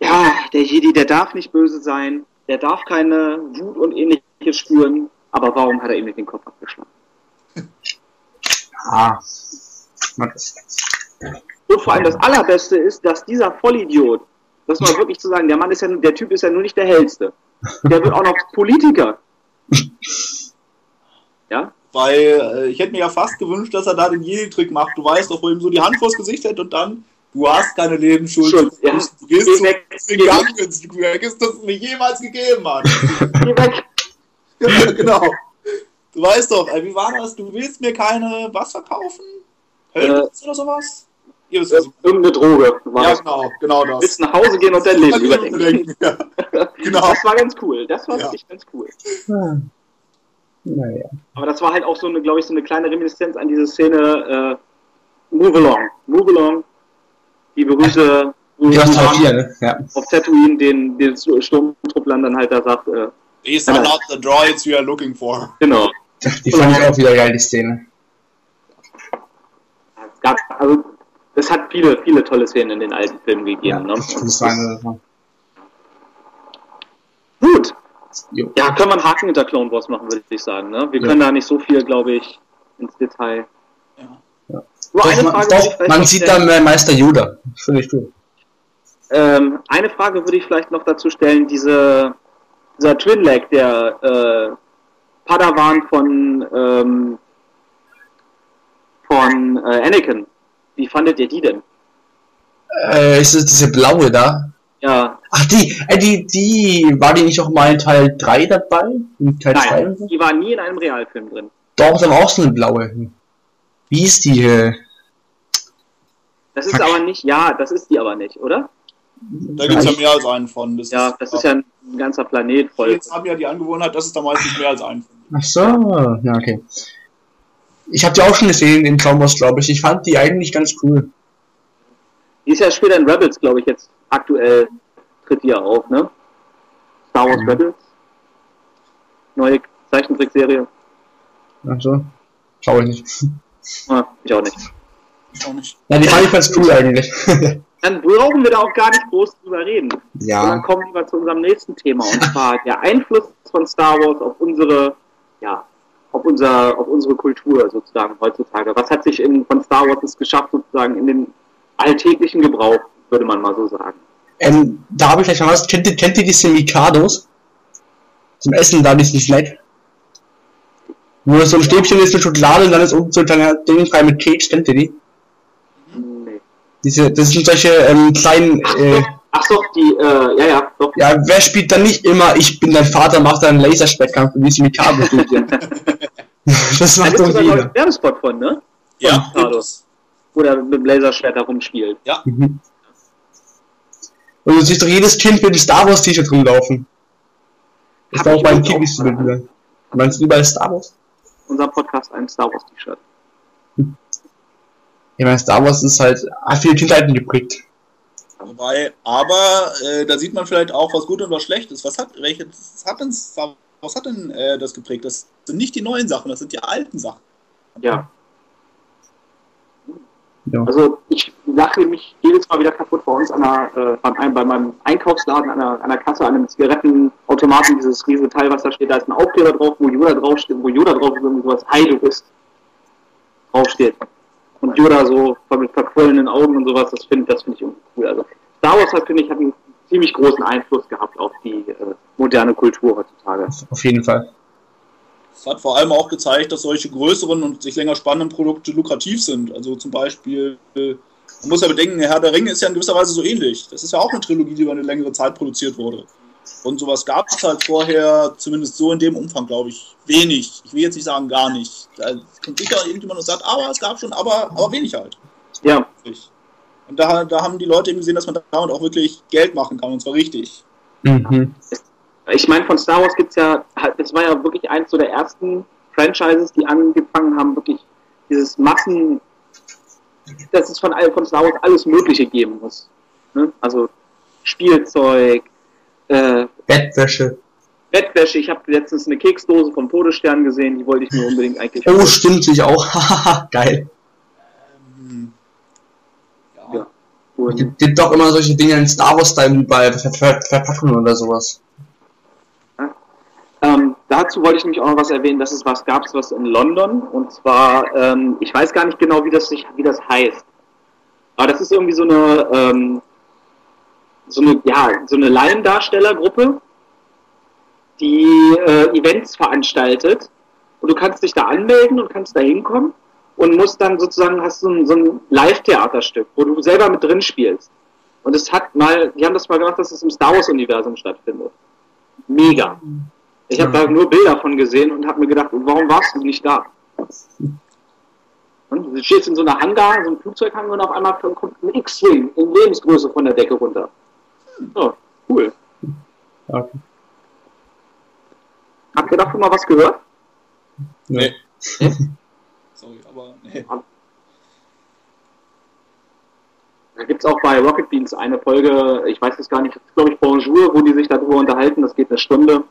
ja, der Jedi, der darf nicht böse sein, der darf keine Wut und ähnliches spüren, aber warum hat er ihm nicht den Kopf abgeschlagen? Ah. Man- Und vor allem das Allerbeste ist, dass dieser Vollidiot, das mal wirklich zu sagen, der Mann ist ja, der Typ ist ja nur nicht der hellste. Der wird auch noch Politiker. Ja? Weil äh, ich hätte mir ja fast gewünscht, dass er da den Jedi-Trick macht. Du weißt doch, wo ihm so die Hand vors Gesicht hält und dann, du hast keine Lebensschuld. Schuld, ja. Du gehst Geh zu weg, gegangen, du vergisst, dass es mir jemals gegeben hat. Geh weg. genau. Du weißt doch, äh, wie war das? Du willst mir keine was verkaufen? Höllenwitz oder sowas? Ihr wisst, was ich Irgendeine Droge war Ja, das. genau, genau Du das. willst nach Hause gehen und dein Leben überdenken. Ja, genau. Das war ganz cool. Das war Ja. wirklich ganz cool. Ah. Naja. Aber das war halt auch so eine, glaube ich, so eine kleine Reminiszenz an diese Szene äh, Move Along. Move Along. Die berühmte, Nostalgie, Han ne? Ja. auf Tatooine den, den Sturmtrupplern dann halt da sagt, äh, These are not the droids we are looking for. genau. Die fand ich auch wieder geil, die Szene. Es gab, also, es hat viele, viele tolle Szenen in den alten Filmen gegeben. Ja, ne? davon. Gut. Jo. Ja, können wir einen Haken hinter Clone Wars machen, würde ich sagen. Ne? Wir Ja. können da nicht so viel, glaube ich, ins Detail. Ja. Ja. Nur Doch, eine man, Frage ich doch, man sieht dann äh, Meister Yoda. Finde ich cool. Ähm, eine Frage würde ich vielleicht noch dazu stellen, diese, dieser Twin Leg, der äh, Padawan von, ähm, von äh, Anakin. Wie fandet ihr die denn? Äh, ist es diese blaue da? Ja, Ach, die, äh, die, die, war die nicht auch mal in Teil 3 dabei? In Teil 2 nein, und so? die war nie in einem Realfilm drin. Doch, da war auch so eine blaue. Wie ist die, äh, Das ist aber nicht, ja, das ist die aber nicht, oder? Da gibt es ja mehr als einen von. Das Ja, das ist ja ein ganzer Planet voll. Jetzt haben ja die Angewohnheit, dass es da meistens mehr als einen von. Ach so, ja, okay. Ich habe die auch schon gesehen in Wars, glaube ich. Ich fand die eigentlich ganz cool. Die ist ja später in Rebels, glaube ich, jetzt aktuell tritt die ja auf, ne? Star Wars Mhm. Rebels. Neue Zeichentrickserie. Ach so. Schau ich nicht. Ah, ich auch nicht. Ich auch nicht. Ja, die fand ich ganz cool eigentlich. Dann brauchen wir da auch gar nicht groß drüber reden. Und dann ja. kommen wir zu unserem nächsten Thema und zwar der Einfluss von Star Wars auf unsere, ja, auf unser, auf unsere Kultur sozusagen heutzutage. Was hat sich in, von Star Wars es geschafft sozusagen in den alltäglichen Gebrauch, würde man mal so sagen. Ähm, da habe ich gleich mal was. Kennt ihr, kennt ihr diese Mikados? Zum Essen da, diesen Snack? Wo so ein Stäbchen ist mit Schokolade und dann ist unten so ein kleiner Ding frei mit Keks, kennt ihr die? Diese, das sind solche ähm, kleinen, Ach, äh, doch, ach doch, die, äh, ja, ja, doch. ja, wer spielt dann nicht immer, ich bin dein Vater, macht dann einen Laserspeckkampf und diese Mikado-Stäbchen. das Da macht es doch jeder. einen Werbespot von, ne? Ja, das- Wo der mit dem Laserschwert da rumspielt. Mhm. Und du siehst doch jedes Kind mit einem Star Wars T-Shirt rumlaufen. Das war auch ich beim wieder. Meinst du überall Star Wars? Unser Podcast ein Star Wars T-Shirt. Ich meine, Star Wars ist halt, hat viele Kindheiten geprägt. Wobei, aber äh, da sieht man vielleicht auch, was gut und was schlecht ist. Was hat, welches hat denn, Star- was hat denn äh, das geprägt? Das sind nicht die neuen Sachen, das sind die alten Sachen. Ja. Ja. Also ich lache mich jedes Mal wieder kaputt bei uns an der, äh, bei, bei meinem Einkaufsladen an der, an der Kasse, an einem Zigarettenautomaten, dieses riesige Teil, was da steht, da ist ein Aufkleber drauf, wo Yoda draufsteht, wo Yoda drauf ist und sowas, bist, draufsteht. Und Yoda so mit verquollenen Augen und sowas, das finde das finde ich irgendwie cool. Also Star Wars hat, finde ich, hat einen ziemlich großen Einfluss gehabt auf die äh, moderne Kultur heutzutage. Auf jeden Fall. Es hat vor allem auch gezeigt, dass solche größeren und sich länger spannenden Produkte lukrativ sind. Also zum Beispiel, äh, man muss ja bedenken, Herr der Ringe ist ja in gewisser Weise so ähnlich. Das ist ja auch eine Trilogie, die über eine längere Zeit produziert wurde. Und sowas gab es halt vorher, zumindest so in dem Umfang, glaube ich, wenig. Ich will jetzt nicht sagen gar nicht. Da kommt sicher irgendjemand und sagt, aber es gab schon, aber, aber wenig halt. Ja. Und da, da haben die Leute eben gesehen, dass man damit auch wirklich Geld machen kann, und zwar richtig. Mhm. Ich meine, von Star Wars gibt's ja, das war ja wirklich eins so der ersten Franchises, die angefangen haben, wirklich dieses Massen, dass es von, all- von Star Wars alles Mögliche geben muss. Ne? Also Spielzeug, äh, Bettwäsche. Bettwäsche. Ich habe letztens eine Keksdose von Todesstern gesehen, die wollte ich mir unbedingt eigentlich. Oh, stimmt, ich auch. Geil. Ähm, Ja. Und, Gibt, gibt doch immer solche Dinge in Star Wars-Style wie bei Ver Ver Verpackungen oder sowas. ähm, dazu wollte ich nämlich auch noch was erwähnen, dass es was gab, was in London. Und zwar, ähm, ich weiß gar nicht genau, wie das, sich, wie das heißt. Aber das ist irgendwie so eine, ähm, so eine, ja, so eine Laiendarstellergruppe, die äh, Events veranstaltet. Und du kannst dich da anmelden und kannst da hinkommen und musst dann sozusagen, hast so ein, so ein Live-Theaterstück, wo du selber mit drin spielst. Und es hat mal, die haben das mal gemacht, dass es im Star Wars-Universum stattfindet. Mega. Ich habe da nur Bilder von gesehen und habe mir gedacht, warum warst du nicht da? Und du stehst in so einer Hangar, so einem Flugzeughangar und auf einmal kommt ein X-Wing in Lebensgröße von der Decke runter. Oh, cool. Okay. Habt ihr davon mal was gehört? Nee. Hm? Sorry, aber nee. Da gibt's auch bei Rocket Beans eine Folge, ich weiß es gar nicht, glaube ich Bonjour, wo die sich darüber unterhalten, das geht eine Stunde.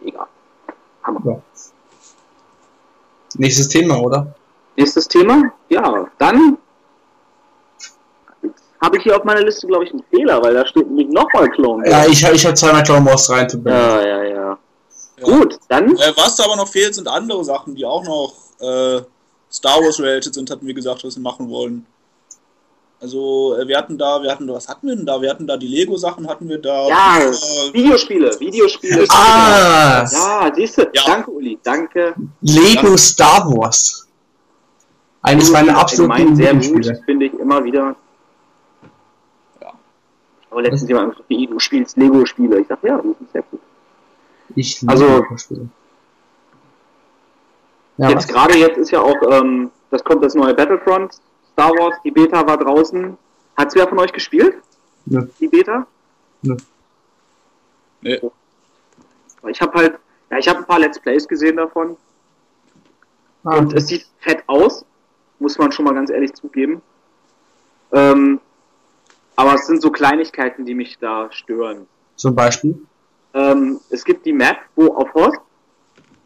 Mega. Hammer. Ja. Nächstes Thema, oder? Nächstes Thema? Ja, dann habe ich hier auf meiner Liste, glaube ich, einen Fehler, weil da steht nämlich nochmal Clone Ja, Wars. ich, hab- ich habe zweimal Clone Wars rein. tut mir leid. ja, ja, ja. Ja. Gut, dann Äh, was da aber noch fehlt, sind andere Sachen, die auch noch äh, Star Wars related sind, hatten wir gesagt, was wir machen wollen. Also äh, wir hatten da, wir hatten da, was hatten wir denn da? Wir hatten da die Lego-Sachen, hatten wir da. Ja, äh, Videospiele, Videospiele. Ah, Ja, siehst du. Ja. Danke, Uli. Danke. Lego Star Wars. Eines meiner absoluten Lieblingsspiele. finde ich immer wieder. Ja. Aber letztens jemand gesagt, wie du spielst Lego-Spiele. Ich dachte, ja, das ist sehr gut. Ich liebe Also- Lego-Spiele. Ja, jetzt gerade jetzt ist ja auch, ähm, das kommt das neue Battlefront, Star Wars, die Beta war draußen. Hat's wer von euch gespielt? Nö. Die Beta? nee. Ich habe halt, ja, ich habe ein paar Let's Plays gesehen davon. Ah, Und es sieht fett aus, muss man schon mal ganz ehrlich zugeben. Ähm, aber es sind so Kleinigkeiten, die mich da stören. zum Beispiel. Ähm, es gibt die Map, wo auf Horst,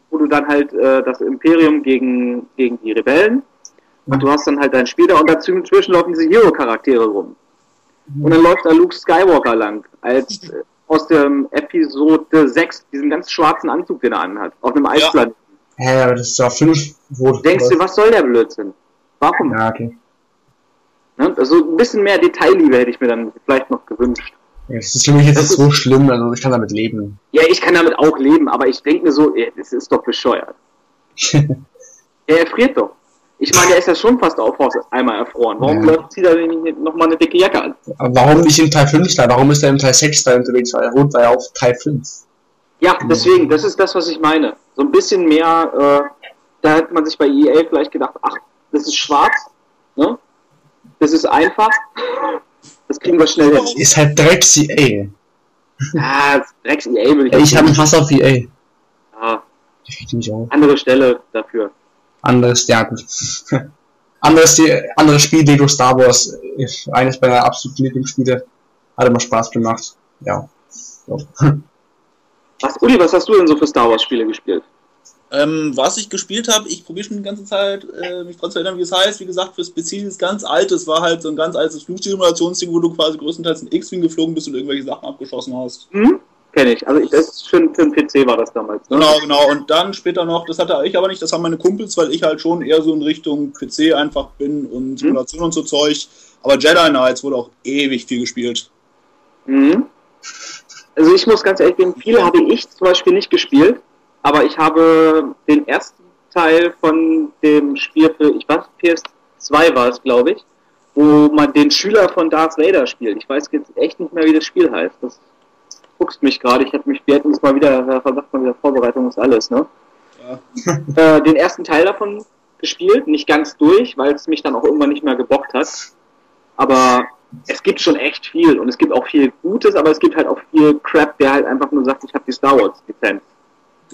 wo du dann halt äh, das Imperium gegen, gegen die Rebellen und du hast dann halt dein Spiel da und dazwischen laufen diese Hero-Charaktere rum. Und dann läuft da Luke Skywalker lang, als äh, aus dem Episode 6, diesen ganz schwarzen Anzug, den er anhat, auf einem Eisplaneten. Hä, aber das ist doch fünf, wo Du denkst dir, was soll der Blödsinn? Warum? Ja, okay. Ne? Also ein bisschen mehr Detailliebe hätte ich mir dann vielleicht noch gewünscht. Es ist für mich jetzt nicht so schlimm, also ich kann damit leben. Ja, ich kann damit auch leben, aber ich denke mir so, das ist doch bescheuert. er erfriert doch. Ich meine, der ist ja schon fast auf Horst einmal erfroren. Warum Ja. zieht er denn nicht nochmal eine dicke Jacke an? Aber warum nicht im Teil 5 da? Warum ist er im Teil 6 da unterwegs? Weil er wohnt ja auf Teil 5. Ja, deswegen, das ist das, was ich meine. So ein bisschen mehr, äh, da hat man sich bei EA vielleicht gedacht, ach, das ist schwarz, ne? Das ist einfach. Das kriegen wir schnell hin. Ist halt Drecks EA. Ja, das Drecks EA würde ich Ja, ich habe einen Hass auf EA. ja, andere Stelle dafür. Anderes, ja gut. anderes, die, anderes Spiel, Lego Star Wars, eines meiner absoluten Lieblingsspiele. Hat immer Spaß gemacht. Ja. So. Was, Uli, was hast du denn so für Star Wars Spiele gespielt? Ähm, was ich gespielt habe, ich probiere schon die ganze Zeit, äh, mich dran zu erinnern, wie es heißt. Wie gesagt, fürs PC ist ganz altes, war halt so ein ganz altes Flugsimulationsding, wo du quasi größtenteils ein X-Wing geflogen bist und irgendwelche Sachen abgeschossen hast. Hm? Kenne ich. Also ich, das für, für einen PC war das damals. Ne? Genau, genau. Und dann später noch, das hatte ich aber nicht, das haben meine Kumpels, weil ich halt schon eher so in Richtung PC einfach bin und Simulation und so Zeug. Aber Jedi Knights wurde auch ewig viel gespielt. Mhm. Also ich muss ganz ehrlich geben, viele habe ich zum Beispiel nicht gespielt, aber ich habe den ersten Teil von dem Spiel für, ich weiß, PS2 war es, glaube ich, wo man den Schüler von Darth Vader spielt. Ich weiß jetzt echt nicht mehr, wie das Spiel heißt. Das guckst mich gerade. Ich hätte mich, wir hätten uns mal wieder, Herr sagt mal wieder, Vorbereitung ist alles, ne? Ja. Äh, den ersten Teil davon gespielt, nicht ganz durch, weil es mich dann auch irgendwann nicht mehr gebockt hat. Aber es gibt schon echt viel und es gibt auch viel Gutes, aber es gibt halt auch viel Crap, der halt einfach nur sagt, ich habe die Star Wars Lizenz.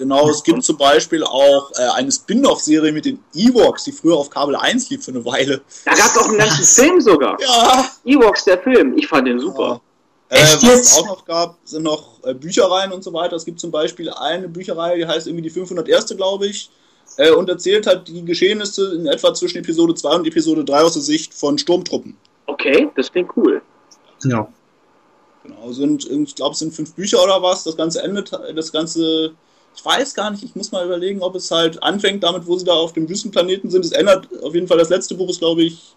Genau, es gibt zum Beispiel auch äh, eine Spin-off-Serie mit den Ewoks, die früher auf Kabel 1 lief für eine Weile. Da gab es auch einen ganzen Film sogar. Ja. Ewoks, der Film. Ich fand den super. Äh, Echt was es auch noch gab, sind noch äh, Büchereien und so weiter. Es gibt zum Beispiel eine Bücherei, die heißt irgendwie die 501. glaube ich, äh, und erzählt halt die Geschehnisse in etwa zwischen Episode 2 und Episode 3 aus der Sicht von Sturmtruppen. Okay, das klingt cool. Ja. Genau, sind, ich glaube, es sind fünf Bücher oder was. Das Ganze endet, das Ganze, ich weiß gar nicht, ich muss mal überlegen, ob es halt anfängt damit, wo sie da auf dem Wüstenplaneten sind. Es ändert auf jeden Fall, das letzte Buch ist, glaube ich,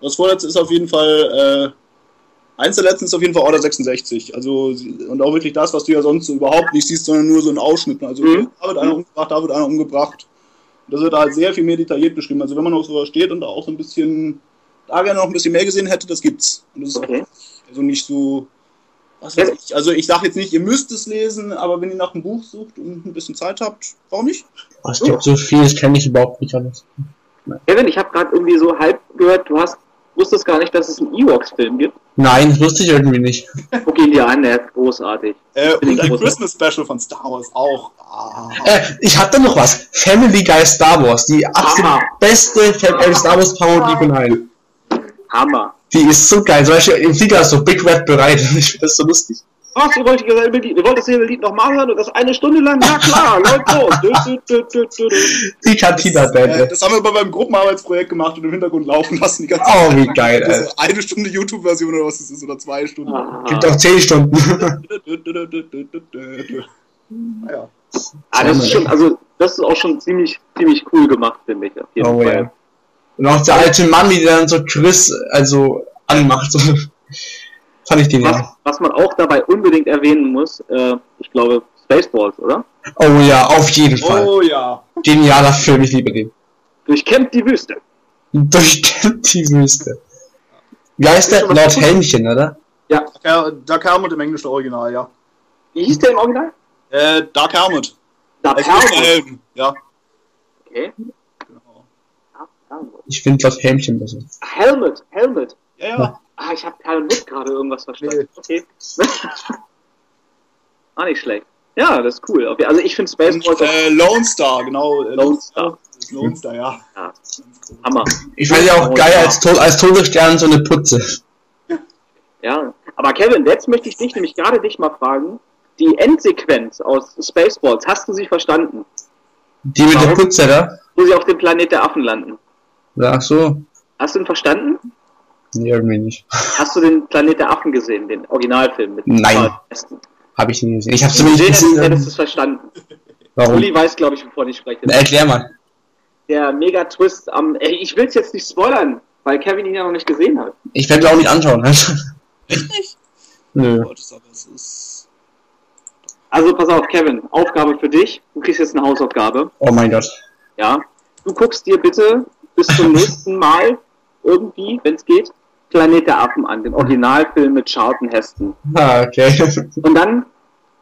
das vorletzte ist auf jeden Fall, äh, eins der letzten ist auf jeden Fall Order 66. Also, und auch wirklich das, was du ja sonst so überhaupt nicht siehst, sondern nur so ein Ausschnitt. Also, Mhm. da wird einer umgebracht, da wird einer umgebracht. Das wird halt sehr viel mehr detailliert beschrieben. Also, wenn man auf sowas steht und da auch so ein bisschen, da gerne noch ein bisschen mehr gesehen hätte, das gibt's. Und das ist Okay. also nicht so. Was weiß ich. Also ich sage jetzt nicht, ihr müsst es lesen, aber wenn ihr nach einem Buch sucht und ein bisschen Zeit habt, warum nicht? Es gibt so viel, das kenne ich überhaupt nicht alles. Kevin, ich habe gerade irgendwie so halb gehört, du hast wusstest gar nicht, dass es einen Ewoks-Film gibt. Nein, das wusste ich irgendwie nicht. Guck ihn dir an, der ist großartig. Äh, und ich ein groß. Christmas Special von Star Wars auch. Ah. Äh, ich hab da noch was. Family Guy Star Wars. Die absolut beste äh, Star Wars Parodie von allen. Hammer. Die ist so geil. Zum Beispiel im Flieger ist so Big Red bereit. Ich finde das so lustig. Was, ihr wollt dasselbe Lied, ihr wollt dasselbe Lied nochmal hören und das eine Stunde lang? Na klar, läuft los. Die Cantina Äh, Band. das haben wir bei meinem Gruppenarbeitsprojekt gemacht und im Hintergrund laufen lassen die ganze Oh, wie geil, Das ey. eine Stunde YouTube-Version oder was das ist, oder zwei Stunden. Gibt Ah, auch 10 Stunden. Naja. ah, das ist schon, also, das ist auch schon ziemlich, ziemlich cool gemacht, finde ich. Auf jeden Oh Fall. ja. Und auch der alte Mann, wie der dann so Chris, also, anmacht. Fand ich den Was, ja. was man auch dabei unbedingt erwähnen muss, äh, ich glaube, Spaceballs, oder? Oh ja, auf jeden Fall. Oh ja. Genialer Film, ich liebe den. Durchkämmt die Wüste. Durchkämmt die Wüste. Wie heißt der? Lord Helmchen, oder? Dark, Dark Helmet im englischen Original, ja. Wie hieß der im Original? Äh, Dark Helmet. Da Als Helm. Ja. Okay. Ich finde Lord Helmchen besser. Helmet, Helmet. Ja, ja. Ah, ich habe Helmut gerade irgendwas verstanden. Okay. ah, nicht schlecht. Ja, das ist cool. Okay, also ich finde Und, Spaceballs auch äh, Lone Star, genau. Äh, Lone Star. Lone Star, ja. ja, Hammer. Ich fand ja auch geil als, Tod als Todesstern so eine Putze. Ja, aber Kevin, jetzt möchte ich dich nämlich gerade dich mal fragen. Die Endsequenz aus Spaceballs, hast du sie verstanden? Die mit der Warum? Putze, da? Wo sie auf dem Planet der Affen landen. Ach so. Hast du ihn verstanden? Nee, irgendwie nicht. Hast du den Planet der Affen gesehen, den Originalfilm mit Nein. Charlton Heston? Hab ich nie gesehen. Ich du zumindest gesehen hättest, hättest du es verstanden. Warum? Uli weiß, glaube ich, wovon ich spreche. Na, erklär mal. Der Mega-Twist am... Ey, ich will es jetzt nicht spoilern, weil Kevin ihn ja noch nicht gesehen hat. Ich werde auch nicht anschauen. Echt nicht? Nö. Ist. Also pass auf, Kevin, Aufgabe für dich. Du kriegst jetzt eine Hausaufgabe. Oh mein Gott. Ja. Du guckst dir bitte bis zum nächsten Mal irgendwie, wenn es geht, Planet der Affen an, den Originalfilm mit Charlton Heston. Ah, okay. Und dann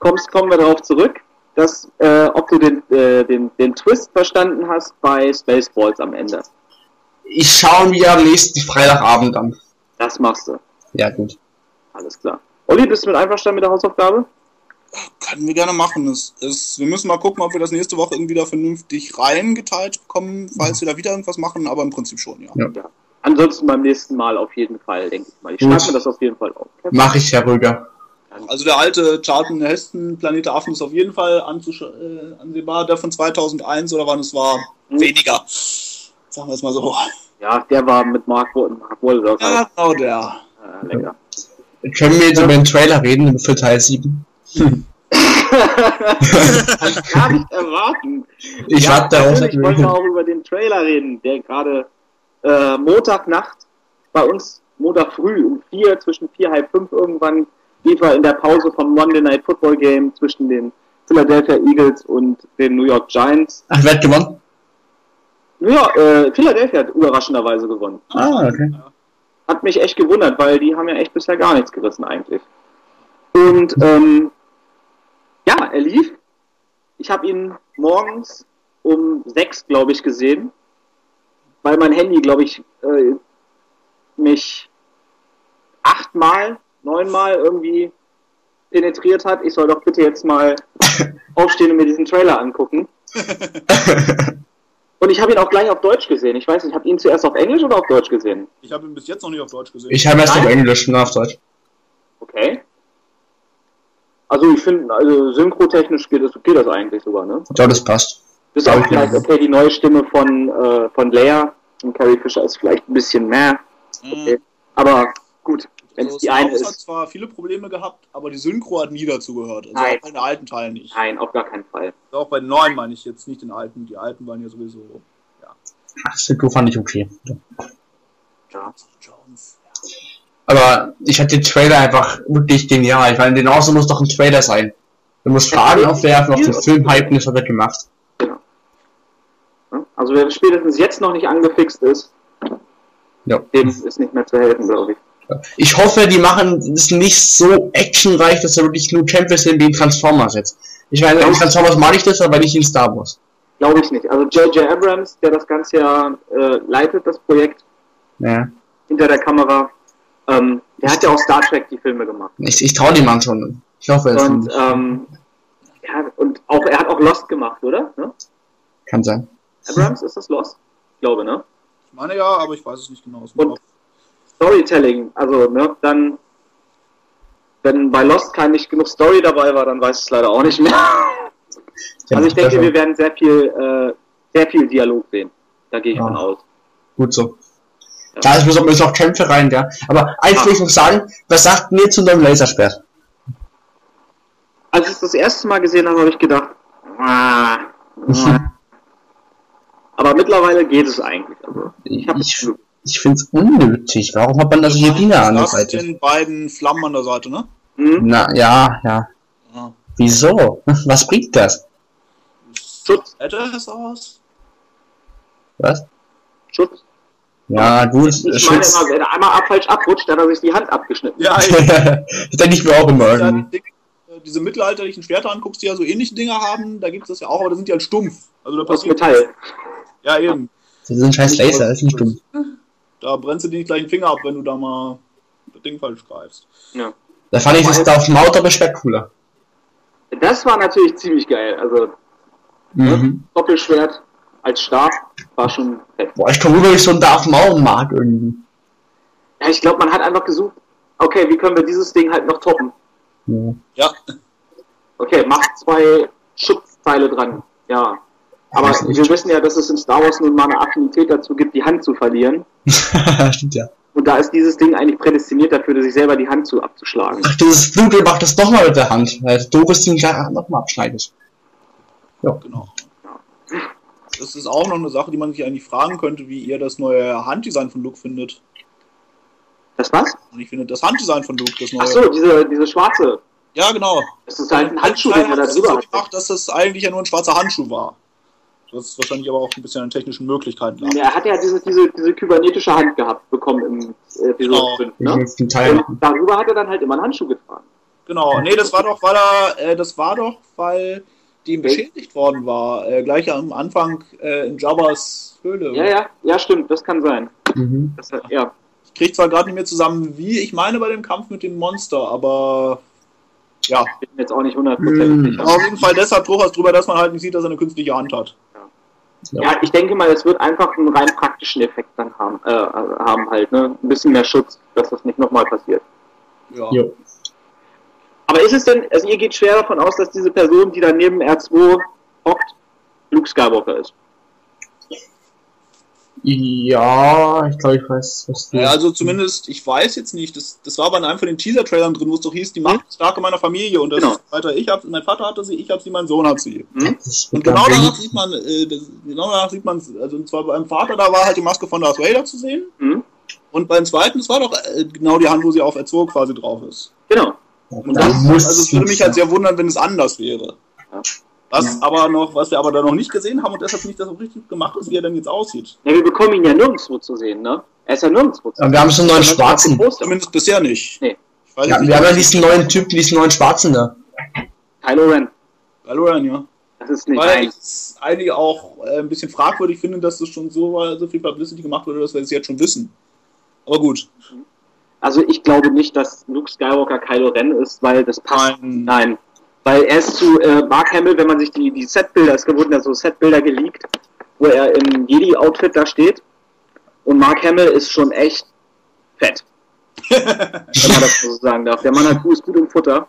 kommst, kommen wir darauf zurück, dass, äh, ob du den, äh, den, den Twist verstanden hast bei Spaceballs am Ende. Ich schaue mir am nächsten Freitagabend an. Das machst du. Ja, gut. Alles klar. Olli, bist du mit einverstanden mit der Hausaufgabe? Können wir gerne machen. Es, es, wir müssen mal gucken, ob wir das nächste Woche irgendwie da vernünftig reingeteilt bekommen, falls wir da wieder irgendwas machen, aber im Prinzip schon, ja. Ja. Ja. Ansonsten beim nächsten Mal auf jeden Fall, denke ich mal. Ich schreibe mir das auf jeden Fall auf. Mach ich, Herr Röger. Also der alte Charlton Heston, Planet Affen, ist auf jeden Fall äh, ansehbar. Der von 2001 oder wann es war, Hm. weniger. Sagen wir es mal so. Ja, der war mit Mark, Mark Wahlberg. Ja, genau der. Äh, lecker. Können wir jetzt über den Trailer reden für Teil 7? Kann ich gar nicht erwarten. Ich ja, warte natürlich wollen wir auch über den Trailer reden, der gerade äh, Montagnacht bei uns, Montag früh um vier, zwischen vier, halb fünf irgendwann, lief er in der Pause vom Monday Night Football Game zwischen den Philadelphia Eagles und den New York Giants. Ach, wer hat gewonnen? Ja, äh, Philadelphia hat überraschenderweise gewonnen. Ah, okay. Hat mich echt gewundert, weil die haben ja echt bisher gar nichts gerissen eigentlich. Und ähm, er lief. Ich habe ihn morgens um sechs, glaube ich, gesehen, weil mein Handy, glaube ich, äh, mich achtmal, neunmal irgendwie penetriert hat. Ich soll doch bitte jetzt mal aufstehen und mir diesen Trailer angucken. Und ich habe ihn auch gleich auf Deutsch gesehen. Ich weiß nicht, habt ihr ihn zuerst auf Englisch oder auf Deutsch gesehen? Ich habe ihn bis jetzt noch nicht auf Deutsch gesehen. Ich habe erst auf Nein. Englisch und auf Deutsch. Okay. Also ich finde, also synchrotechnisch geht das, geht das eigentlich sogar, ne? Ja, das passt. Bis Ja, auf okay. vielleicht, okay, die neue Stimme von, äh, von Leia und Carrie Fisher ist vielleicht ein bisschen mehr. Okay. Aber gut, wenn es Also, die Star eine Wars hat ist. zwar viele Probleme gehabt, aber die Synchro hat nie dazu gehört. Also Nein. auch bei den alten Teilen nicht. Nein, auf gar keinen Fall. Auch bei den neuen meine ich jetzt nicht den alten. Die alten waren ja sowieso. Ach, Synchro fand ich okay. Ja. Jones. Aber ich hatte den Trailer einfach wirklich genial. Ich meine, genauso muss doch ein Trailer sein. Du musst Fragen aufwerfen, auf den Film hypen, das hat er gemacht. Ne? Also wer spätestens jetzt noch nicht angefixt ist, Ja. dem ist nicht mehr zu helfen, glaube ich. Ich hoffe, die machen es nicht so actionreich, dass er wirklich nur Kämpfe sind wie in Transformers jetzt. Ich meine, in Transformers mag ich das, aber nicht in Star Wars. Glaube ich nicht. Also J.J. Abrams, der das Ganze ja äh, leitet, das Projekt Ja. hinter der Kamera, ähm, der hat ja auch Star Trek die Filme gemacht. Ich, ich traue dem Mann schon. Ich hoffe, es Und, ähm, ja, und auch, er hat auch Lost gemacht, oder? Ne? kann sein. Abrams, ist das Lost? Ich glaube, ne? Ich meine ja, aber ich weiß es nicht genau. Und. Storytelling, also, ne, dann, wenn bei Lost kein nicht genug Story dabei war, dann weiß ich es leider auch nicht mehr. Also ich denke, wir werden sehr viel, äh, sehr viel Dialog sehen. Da gehe ich Ja. von aus. Gut so. Da ist müssen wir auch Kämpfe rein, ja. Aber eins will ich noch sagen, was sagt mir zu einem Laserschwert? Als ich es das erste Mal gesehen habe, habe ich gedacht, ah, ah. aber mittlerweile geht es eigentlich. Also, ich habe Ich, ich finde es unnötig. Warum hat man da solche Dinger an der Das Seite? den beiden Flammen an der Seite, ne? hm, Na, ja, ja. Ja. Wieso? Was bringt das? Schutz, Hätte es aus? Was? Schutz. Ja, gut, Ich meine immer, wenn er einmal ab, falsch abrutscht, dann hat er sich die Hand abgeschnitten. Ja, das denke ich mir auch immer ja, äh, diese mittelalterlichen Schwerter anguckst, die ja so ähnliche Dinger haben, da gibt es das ja auch, aber da sind die halt stumpf. Also da Aus passiert Metall. Ja, eben. Das ist ein scheiß Laser, das ist nicht dumm. Da brennst du dir nicht gleich den Finger ab, wenn du da mal das Ding falsch greifst. Ja. Da fand ich das da auf dem Auto aber schwer cooler. Das war natürlich ziemlich geil. Also Mhm. Doppelschwert als Stab war schon fett. Boah, ich komme rüber, wie ich so einen Darth Maul mag irgendwie. Ja, ich glaube, man hat einfach gesucht, okay, wie können wir dieses Ding halt noch toppen? Ja. Ja, Okay, macht zwei Schutzteile dran. Ja. Aber wir wissen ja, dass es in Star Wars nun mal eine Affinität dazu gibt, die Hand zu verlieren. Stimmt ja. Und da ist dieses Ding eigentlich prädestiniert dafür, sich selber die Hand zu abzuschlagen. Ach, dieses Blut macht das nochmal mit der Hand, weil das doofes Ding da nochmal abschneidet. genau. Das ist auch noch eine Sache, die man sich eigentlich fragen könnte, wie ihr das neue Handdesign von Luke findet. Das was? Und ich finde das Handdesign von Luke, das neue. Ach so, diese, diese schwarze. Ja, genau. Das ist halt ein Handschuh, den er da drüber so hat. gemacht, dass das eigentlich ja nur ein schwarzer Handschuh war. Das ist wahrscheinlich aber auch ein bisschen an technischen Möglichkeiten lag. Er hat ja diese, diese, diese kybernetische Hand gehabt bekommen im äh, Episode Genau. 5, Ich ne? Teil. Und darüber hat er dann halt immer einen Handschuh getragen. Genau, nee, das war doch, weil er, äh, das war doch, weil die ihm beschädigt worden war, äh, gleich am Anfang äh, in Jabba's Höhle. Ja, ja, ja, stimmt, das kann sein. Mhm. Das, er- ja. Ich krieg zwar gerade nicht mehr zusammen, wie, ich meine bei dem Kampf mit dem Monster, aber ja. bin mir jetzt auch nicht hundertprozentig Hm. sicher. Auf jeden Fall deshalb durchaus drüber, dass man halt nicht sieht, dass er eine künstliche Hand hat. Ja, ich denke mal, es wird einfach einen rein praktischen Effekt dann haben, äh, haben halt, ne? Ein bisschen mehr Schutz, dass das nicht nochmal passiert. Ja. Jo. Aber ist es denn, also ihr geht schwer davon aus, dass diese Person, die da neben R2 hockt, Luke Skywalker ist? Ja, ich glaube, ich weiß, was du. Ja, also zumindest, ich weiß jetzt nicht, das, das war aber in einem von den Teaser-Trailern drin, wo es doch hieß, die Macht ist starke meiner Familie und das Genau. ist weiter, ich hab, mein Vater hatte sie, ich habe sie, mein Sohn hat sie. Hm? Und genau danach sieht man, äh, das, genau danach sieht man, also und zwar beim Vater, da war halt die Maske von Darth Vader zu sehen. Hm? Und beim zweiten, das war doch äh, genau die Hand, wo sie auf R2 quasi drauf ist. Genau. Und Da das, muss also es würde mich halt sehr wundern, wenn es anders wäre. Ja. Was Ja. aber noch, was wir aber da noch nicht gesehen haben und deshalb nicht das so richtig gemacht ist, wie er denn jetzt aussieht. Ja, wir bekommen ihn ja nirgendwo zu sehen, ne? Er ist ja nirgendwo zu Ja, sehen. wir haben so einen neuen Schwarzen. Zumindest bisher nicht. Nee. Ich Ja, wir haben ja diesen neuen Typen, diesen neuen Schwarzen da. Kylo Ren. Kylo Ren, ja. Das ist nicht Weil ein. es einige auch äh, ein bisschen fragwürdig finden, dass das schon so, so viel Publicity gemacht wurde, dass wir es jetzt schon wissen. Aber gut. Also ich glaube nicht, dass Luke Skywalker Kylo Ren ist, weil das passt. Nein. Nein. Weil er ist zu äh, Mark Hamill, wenn man sich die, die Setbilder, es wurden ja so Setbilder geleakt, wo er im Jedi-Outfit da steht. Und Mark Hamill ist schon echt fett. wenn man das so sagen darf. Der Mann hat ist gut im Futter.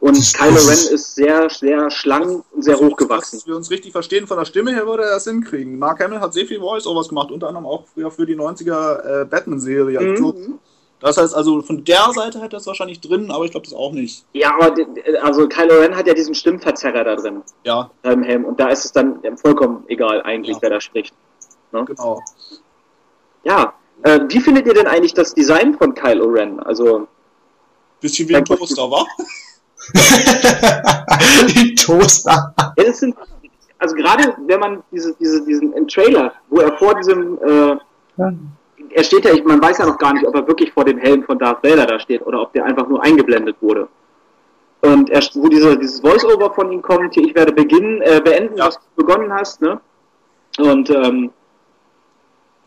Und Kylo Ren ist sehr, sehr schlank und sehr hochgewachsen. Dass wir uns richtig verstehen, von der Stimme her würde er das hinkriegen. Mark Hamill hat sehr viel Voice-Overs gemacht, unter anderem auch früher für die 90er äh, Batman-Serie. Also, Mhm. Das heißt also, von der Seite hätte er es wahrscheinlich drin, aber ich glaube das auch nicht. Ja, aber also Kylo Ren hat ja diesen Stimmverzerrer da drin, Ja, im Helm. Und da ist es dann vollkommen egal eigentlich, Ja. wer da spricht. genau. Ja, äh, wie findet ihr denn eigentlich das Design von Kylo Ren? Also, Bisschen wie ein Toaster, wa? Die Toaster. ja, das sind, also gerade wenn man diese, diese, diesen Trailer, wo er vor diesem, äh, er steht ja, ich, man weiß ja noch gar nicht, ob er wirklich vor dem Helm von Darth Vader da steht oder ob der einfach nur eingeblendet wurde. Und er, wo diese, dieses Voice-Over von ihm kommt, hier, ich werde beginnen, äh, beenden, Ja. was du begonnen hast, ne? Und ähm,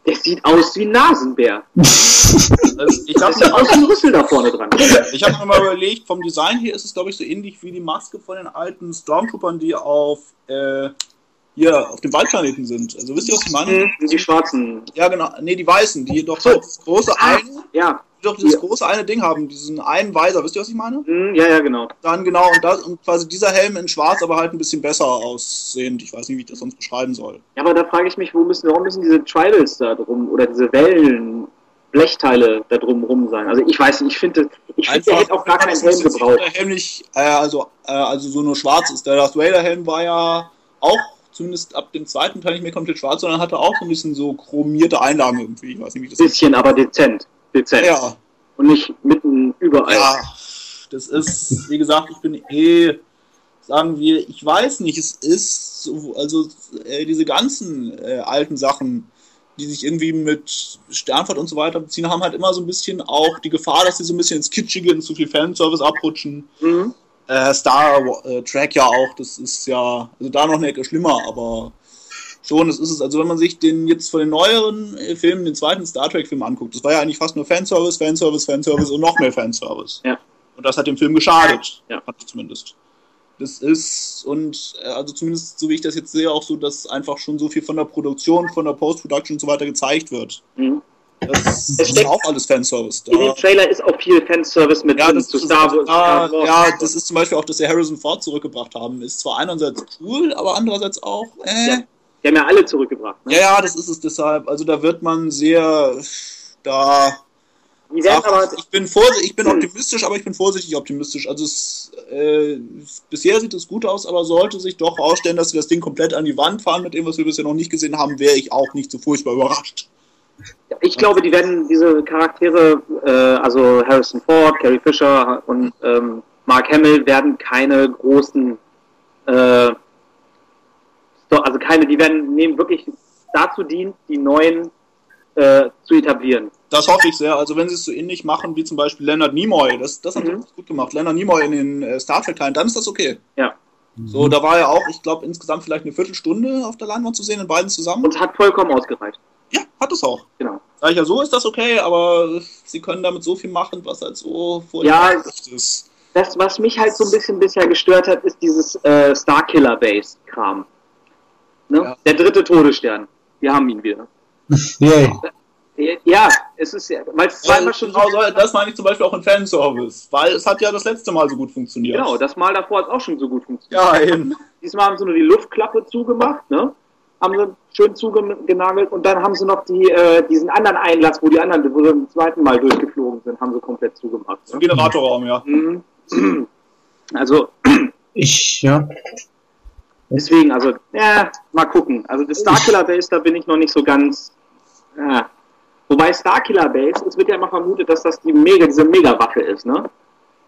der sieht aus wie ein Nasenbär. Also, ich Das habe sieht aus wie ein Rüssel da vorne dran. ich hab mir mal überlegt, vom Design her ist es, glaube ich, so ähnlich wie die Maske von den alten Stormtroopern, die auf, äh, hier auf dem Waldplaneten sind. Also wisst ihr, was ich meine? Mhm, Die schwarzen. Ja, genau. Nee, die Weißen, die doch So. das große Ah, eine, ja. die doch dieses Ja. große eine Ding haben, diesen einen Weiser. Wisst ihr, was ich meine? Mhm, ja, ja, genau. Dann genau, und, das, und quasi dieser Helm in schwarz, aber halt ein bisschen besser aussehend. Ich weiß nicht, wie ich das sonst beschreiben soll. Ja, aber da frage ich mich, wo müssen, warum müssen diese Tribals da drum oder diese Wellen, Blechteile da drum rum sein? Also ich weiß nicht, ich finde, ich finde, der hätte auch gar keinen Helm gebraucht. Der Helm nicht, äh, also, äh, also so nur schwarz ist. Der Darth Vader Helm war ja auch, zumindest ab dem zweiten Teil nicht mehr komplett schwarz, sondern hatte auch so ein bisschen so chromierte Einlagen irgendwie. Ich weiß nicht, wie das Bisschen, aber dezent. Dezent. Ja, Und nicht mitten überall. ja, das ist, wie gesagt, ich bin eh, sagen wir, ich weiß nicht, es ist so, also äh, diese ganzen äh, alten Sachen, die sich irgendwie mit Sternfahrt und so weiter beziehen, haben halt immer so ein bisschen auch die Gefahr, dass sie so ein bisschen ins Kitschige, in zu viel Fanservice abrutschen. Mhm. Äh, Star äh, Trek ja auch, das ist ja, also da noch eine Ecke schlimmer, aber schon, das ist es. Also wenn man sich den jetzt von den neueren äh, Filmen, den zweiten Star Trek-Film anguckt, das war ja eigentlich fast nur Fanservice, Fanservice, Fanservice und noch mehr Fanservice. Ja. Und das hat dem Film geschadet, Ja. ich zumindest. Das ist, und äh, also zumindest so wie ich das jetzt sehe, auch so, dass einfach schon so viel von der Produktion, von der Post-Production und so weiter gezeigt wird. Mhm. Das ist auch alles Fanservice. In dem Da, Trailer ist auch viel Fanservice mit ja, drin das zu ist, Star Wars. Wars. ja, das ist zum Beispiel auch, dass sie Harrison Ford zurückgebracht haben. Ist zwar einerseits cool, aber andererseits auch, äh, Ja. Die haben ja alle zurückgebracht. Ne? ja, ja, das ist es deshalb. Also da wird man sehr, da, werden aber, ich bin vorsichtig, ich bin optimistisch, aber ich bin vorsichtig optimistisch. Also es, äh, bisher sieht es gut aus, aber sollte sich doch herausstellen, dass sie das Ding komplett an die Wand fahren mit dem, was wir bisher noch nicht gesehen haben, wäre ich auch nicht so furchtbar überrascht. Ich glaube, die werden diese Charaktere, äh, also Harrison Ford, Carrie Fisher und ähm, Mark Hamill werden keine großen, äh, also keine, die werden nehmen wirklich dazu dienen, die neuen äh, zu etablieren. Das hoffe ich sehr. Also wenn sie es so ähnlich machen wie zum Beispiel Leonard Nimoy, das, das haben Mhm. sie gut gemacht. Leonard Nimoy in den äh, Star Trek-Teilen, dann ist das okay. Ja. So, da war ja auch, ich glaube, insgesamt vielleicht eine Viertelstunde auf der Leinwand zu sehen, in beiden zusammen. Und hat vollkommen ausgereicht. Ja, hat es auch. Genau. Sag ich ja, so ist das okay, aber sie können damit so viel machen, was halt so vor Ja, ist. Das, was mich halt so ein bisschen bisher gestört hat, ist dieses äh, Starkiller Base Kram. Ne? Ja. Der dritte Todesstern. Wir haben ihn wieder. Yay. Ja, es ist ja, weil es zweimal schon so. genau, so, das meine ich zum Beispiel auch in Fanservice, weil es hat ja das letzte Mal so gut funktioniert. Genau, das Mal davor hat auch schon so gut funktioniert. Ja, eben. Diesmal haben sie nur die Luftklappe zugemacht, ne? Haben sie schön zugenagelt und dann haben sie noch die, äh, diesen anderen Einlass, wo die anderen, wo sie zum zweiten Mal durchgeflogen sind, haben sie komplett zugemacht. Zum Ne? Generatorraum, ja. Mhm. Also, Ich, ja. Deswegen, also, ja, mal gucken. Also das Starkiller Base, da bin ich noch nicht so ganz. Ja. Wobei Starkiller Base, es wird ja immer vermutet, dass das die Mega, diese Mega-Waffe ist, ne?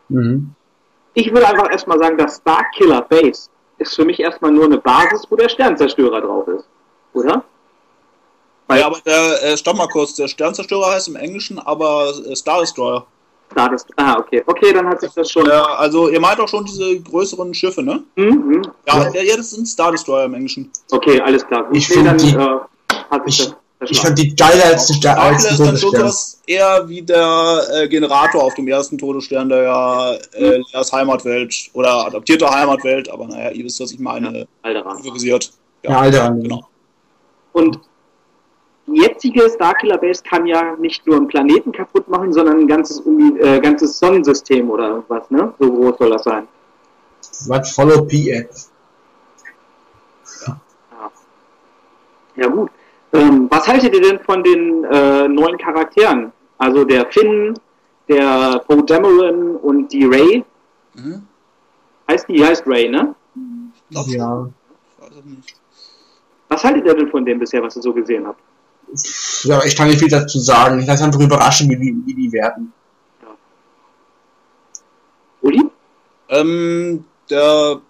Mhm. Ich würde einfach erstmal sagen, das Starkiller Base ist für mich erstmal nur eine Basis, wo der Sternzerstörer drauf ist. Oder? Weil- Ja, aber der, äh, stopp mal kurz, der Sternzerstörer heißt im Englischen aber äh, Star Destroyer. Star Dest- Ah, okay. Okay, dann hat sich das schon. Ja, also ihr meint auch schon diese größeren Schiffe, ne? Hm, hm. Ja, ja, ja das sind Star Destroyer im Englischen. Okay, alles klar. Ich nee, dann die- äh, hat sich Ich, das ich fand die geiler als die, als ist dann sowas eher wie der äh, Generator auf dem ersten Todesstern, der ja äh, Leas Heimatwelt oder adaptierte Heimatwelt, aber naja, ihr wisst, was ich meine, Alderan. favorisiert. Ja, Alter. genau. Und die jetzige Starkiller Base kann ja nicht nur einen Planeten kaputt machen, sondern ein ganzes, äh, ganzes Sonnensystem oder irgendwas, ne? So groß soll das sein. What follow PX? Ja gut. Ähm, was haltet ihr denn von den äh, neuen Charakteren? Also der Finn, der Poe Dameron und die Ray. Mhm. Heißt die, die heißt Ray, ne? Glaub Ja. Was haltet ihr denn von dem bisher, was ihr so gesehen habt? ja, ich kann nicht viel dazu sagen. Ich lasse einfach überraschen, wie die, wie die werden. Uli? Ähm, der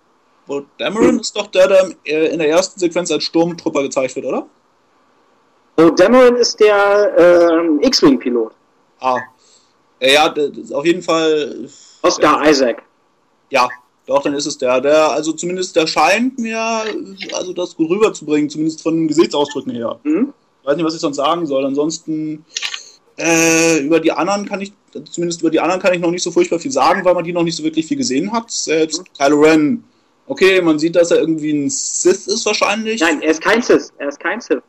Bo Dameron ist doch der, der äh, in der ersten Sequenz als Sturmtrupper gezeigt wird, oder? Poe Dameron ist der ähm, X-Wing-Pilot. Ah. Äh, ja, auf jeden Fall. Oscar Isaac. Ja, doch, dann ist es der. Der, also zumindest der scheint mir, also das gut rüberzubringen, zumindest von den Gesichtsausdrücken her. Hm? Ich weiß nicht, was ich sonst sagen soll. Ansonsten, äh, über die anderen kann ich, zumindest über die anderen kann ich noch nicht so furchtbar viel sagen, weil man die noch nicht so wirklich viel gesehen hat. Selbst Kylo Ren. Okay, man sieht, dass er irgendwie ein Sith ist wahrscheinlich. Nein, er ist kein Sith. Er ist kein Sith.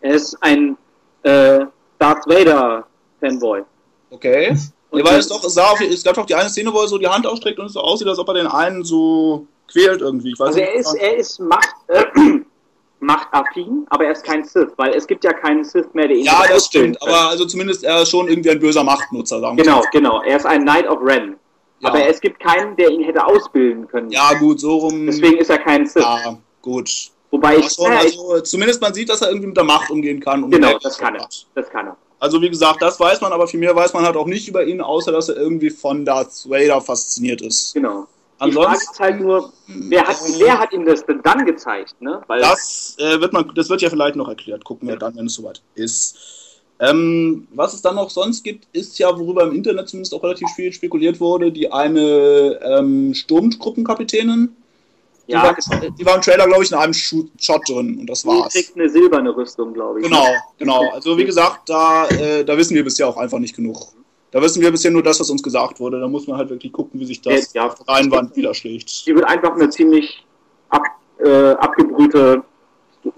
Er ist ein äh, Darth Vader Fanboy. Okay. Und Ja, weil es doch, es, sah auf, es gab doch die eine Szene, wo er so die Hand ausstreckt und es so aussieht, als ob er den einen so quält irgendwie. Ich weiß Also nicht, er ist, er ist Macht, äh, machtaffin, aber er ist kein Sith, weil es gibt ja keinen Sith mehr, der ihn ja, das stimmt, können. aber also zumindest er ist schon irgendwie ein böser Machtnutzer, sagen wir Genau, mal. genau. Er ist ein Knight of Ren. Ja. Aber es gibt keinen, der ihn hätte ausbilden können. Ja, gut, so rum. Deswegen ist er kein Sith. Ja, gut. Wobei Ja, ich, schon, ja, ich also, zumindest man sieht, dass er irgendwie mit der Macht umgehen kann. und genau, das kann er. Das kann er. Also wie gesagt, das weiß man, aber viel mehr weiß man halt auch nicht über ihn, außer dass er irgendwie von Darth Vader fasziniert ist. Genau. Die Frage Ansonsten, ist halt nur, wer hat, äh, wer hat ihm das denn dann gezeigt? Ne? Weil Das äh, wird man, das wird ja vielleicht noch erklärt. Gucken wir dann, wenn es soweit ist. Ähm, was es dann noch sonst gibt, ist ja, worüber im Internet zumindest auch relativ viel spekuliert wurde, die eine ähm, Sturmtruppenkapitänin. Die, ja, war, die war im Trailer, glaube ich, in einem Shot drin und das die war's. kriegt eine silberne Rüstung, glaube ich. Genau, genau. Also wie gesagt, da, äh, da wissen wir bisher auch einfach nicht genug. Da wissen wir bisher nur das, was uns gesagt wurde. Da muss man halt wirklich gucken, wie sich das Ja, auf Leinwand widerschlägt. Die wird einfach eine ziemlich ab, äh, abgebrühte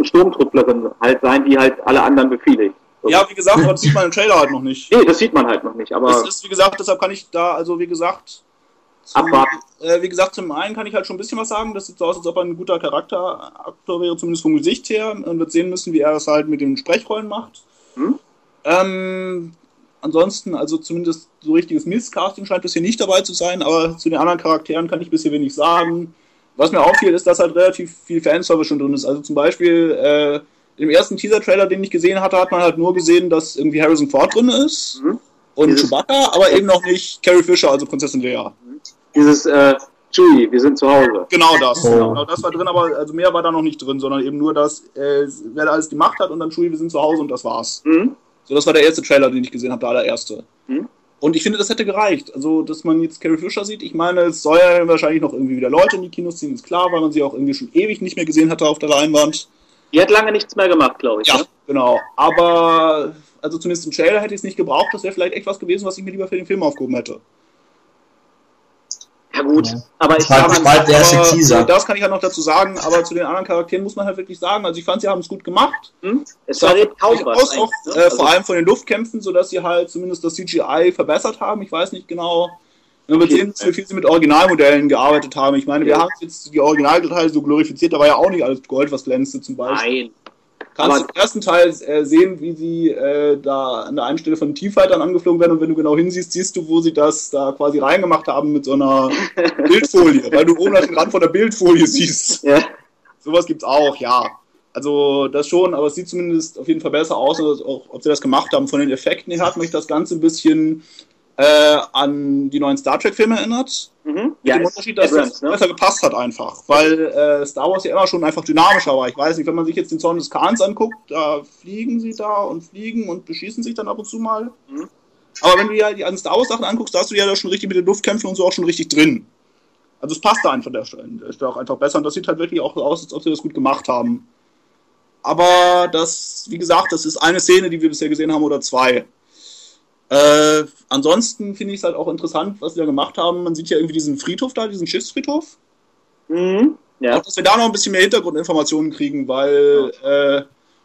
Sturmtrupplerin halt sein, die halt alle anderen befehligt. Ja, wie gesagt, das sieht man im Trailer halt noch nicht. Nee, das sieht man halt noch nicht, aber Das ist, wie gesagt, deshalb kann ich da, also wie gesagt, Abwarten. äh, wie gesagt, zum einen kann ich halt schon ein bisschen was sagen. Das sieht so aus, als ob er ein guter Charakteraktor wäre, zumindest vom Gesicht her. Man wird sehen müssen, wie er das halt mit den Sprechrollen macht. Hm? Ähm, ansonsten, also zumindest so richtiges Misscasting scheint bisher nicht dabei zu sein, aber zu den anderen Charakteren kann ich bisher wenig sagen. Was mir auffiel, ist, dass halt relativ viel Fanservice schon drin ist. Also zum Beispiel äh, im ersten Teaser-Trailer, den ich gesehen hatte, hat man halt nur gesehen, dass irgendwie Harrison Ford drin ist Mhm. und Chewbacca, aber eben noch nicht Carrie Fisher, also Prinzessin Leia. Dieses äh, Chewie, wir sind zu Hause. Genau das. Oh. Genau das war drin, aber also mehr war da noch nicht drin, sondern eben nur das, äh, wer da alles die Macht hat und dann Chewie, wir sind zu Hause und das war's. Mhm. So, das war der erste Trailer, den ich gesehen habe, der allererste. Mhm. Und ich finde, das hätte gereicht. Also, dass man jetzt Carrie Fisher sieht, ich meine, es soll ja wahrscheinlich noch irgendwie wieder Leute in die Kinos ziehen, ist klar, weil man sie auch irgendwie schon ewig nicht mehr gesehen hatte auf der Leinwand. Die hat lange nichts mehr gemacht, glaube ich. Ja, Ne? genau. Aber, also zumindest im Trailer hätte ich es nicht gebraucht. Das wäre vielleicht echt was gewesen, was ich mir lieber für den Film aufgehoben hätte. Ja gut, Ja. aber ich Das war glaube, halt bald der erste Aber Teaser. Das kann ich halt noch dazu sagen, aber zu den anderen Charakteren muss man halt wirklich sagen, also ich fand, sie haben es gut gemacht. hm? es verrät kaum was. Eigentlich, ne? äh, Also, vor allem von den Luftkämpfen, sodass sie halt zumindest das CGI verbessert haben. Ich weiß nicht genau. Okay. sehen, wie viel sie mit Originalmodellen gearbeitet haben. Ich meine, wir Ja. haben jetzt die Originalteile so glorifiziert, da war ja auch nicht alles Gold, was glänzte zum Beispiel. Nein. Kannst aber- im ersten Teil äh, sehen, wie sie äh, da an der einen Stelle von T-Fightern angeflogen werden und wenn du genau hinsiehst, siehst du, wo sie das da quasi reingemacht haben mit so einer Bildfolie, weil du oben den Rand von der Bildfolie siehst. Ja. Sowas gibt's auch, ja. Also das schon, aber es sieht zumindest auf jeden Fall besser aus, als auch, ob sie das gemacht haben. Von den Effekten her hat mich das Ganze ein bisschen äh, an die neuen Star Trek-Filme erinnert. Mhm. Mit Ja, dem Unterschied, dass Abrams, das ne? besser gepasst hat einfach. Weil äh, Star Wars ja immer schon einfach dynamischer war. Ich weiß nicht, wenn man sich jetzt den Zorn des Khans anguckt, da fliegen sie da und fliegen und beschießen sich dann ab und zu mal. Mhm. Aber wenn du dir die Star Wars Sachen anguckst, da hast du ja da schon richtig mit den Luftkämpfen und so auch schon richtig drin. Also es passt da einfach der Stelle auch einfach besser und das sieht halt wirklich auch aus, als ob sie das gut gemacht haben. Aber das, wie gesagt, das ist eine Szene, die wir bisher gesehen haben oder zwei. Äh, ansonsten finde ich es halt auch interessant, was sie da gemacht haben. Man sieht ja irgendwie diesen Friedhof da, diesen Schiffsfriedhof. Mhm. Ja. Auch, dass wir da noch ein bisschen mehr Hintergrundinformationen kriegen, weil, äh,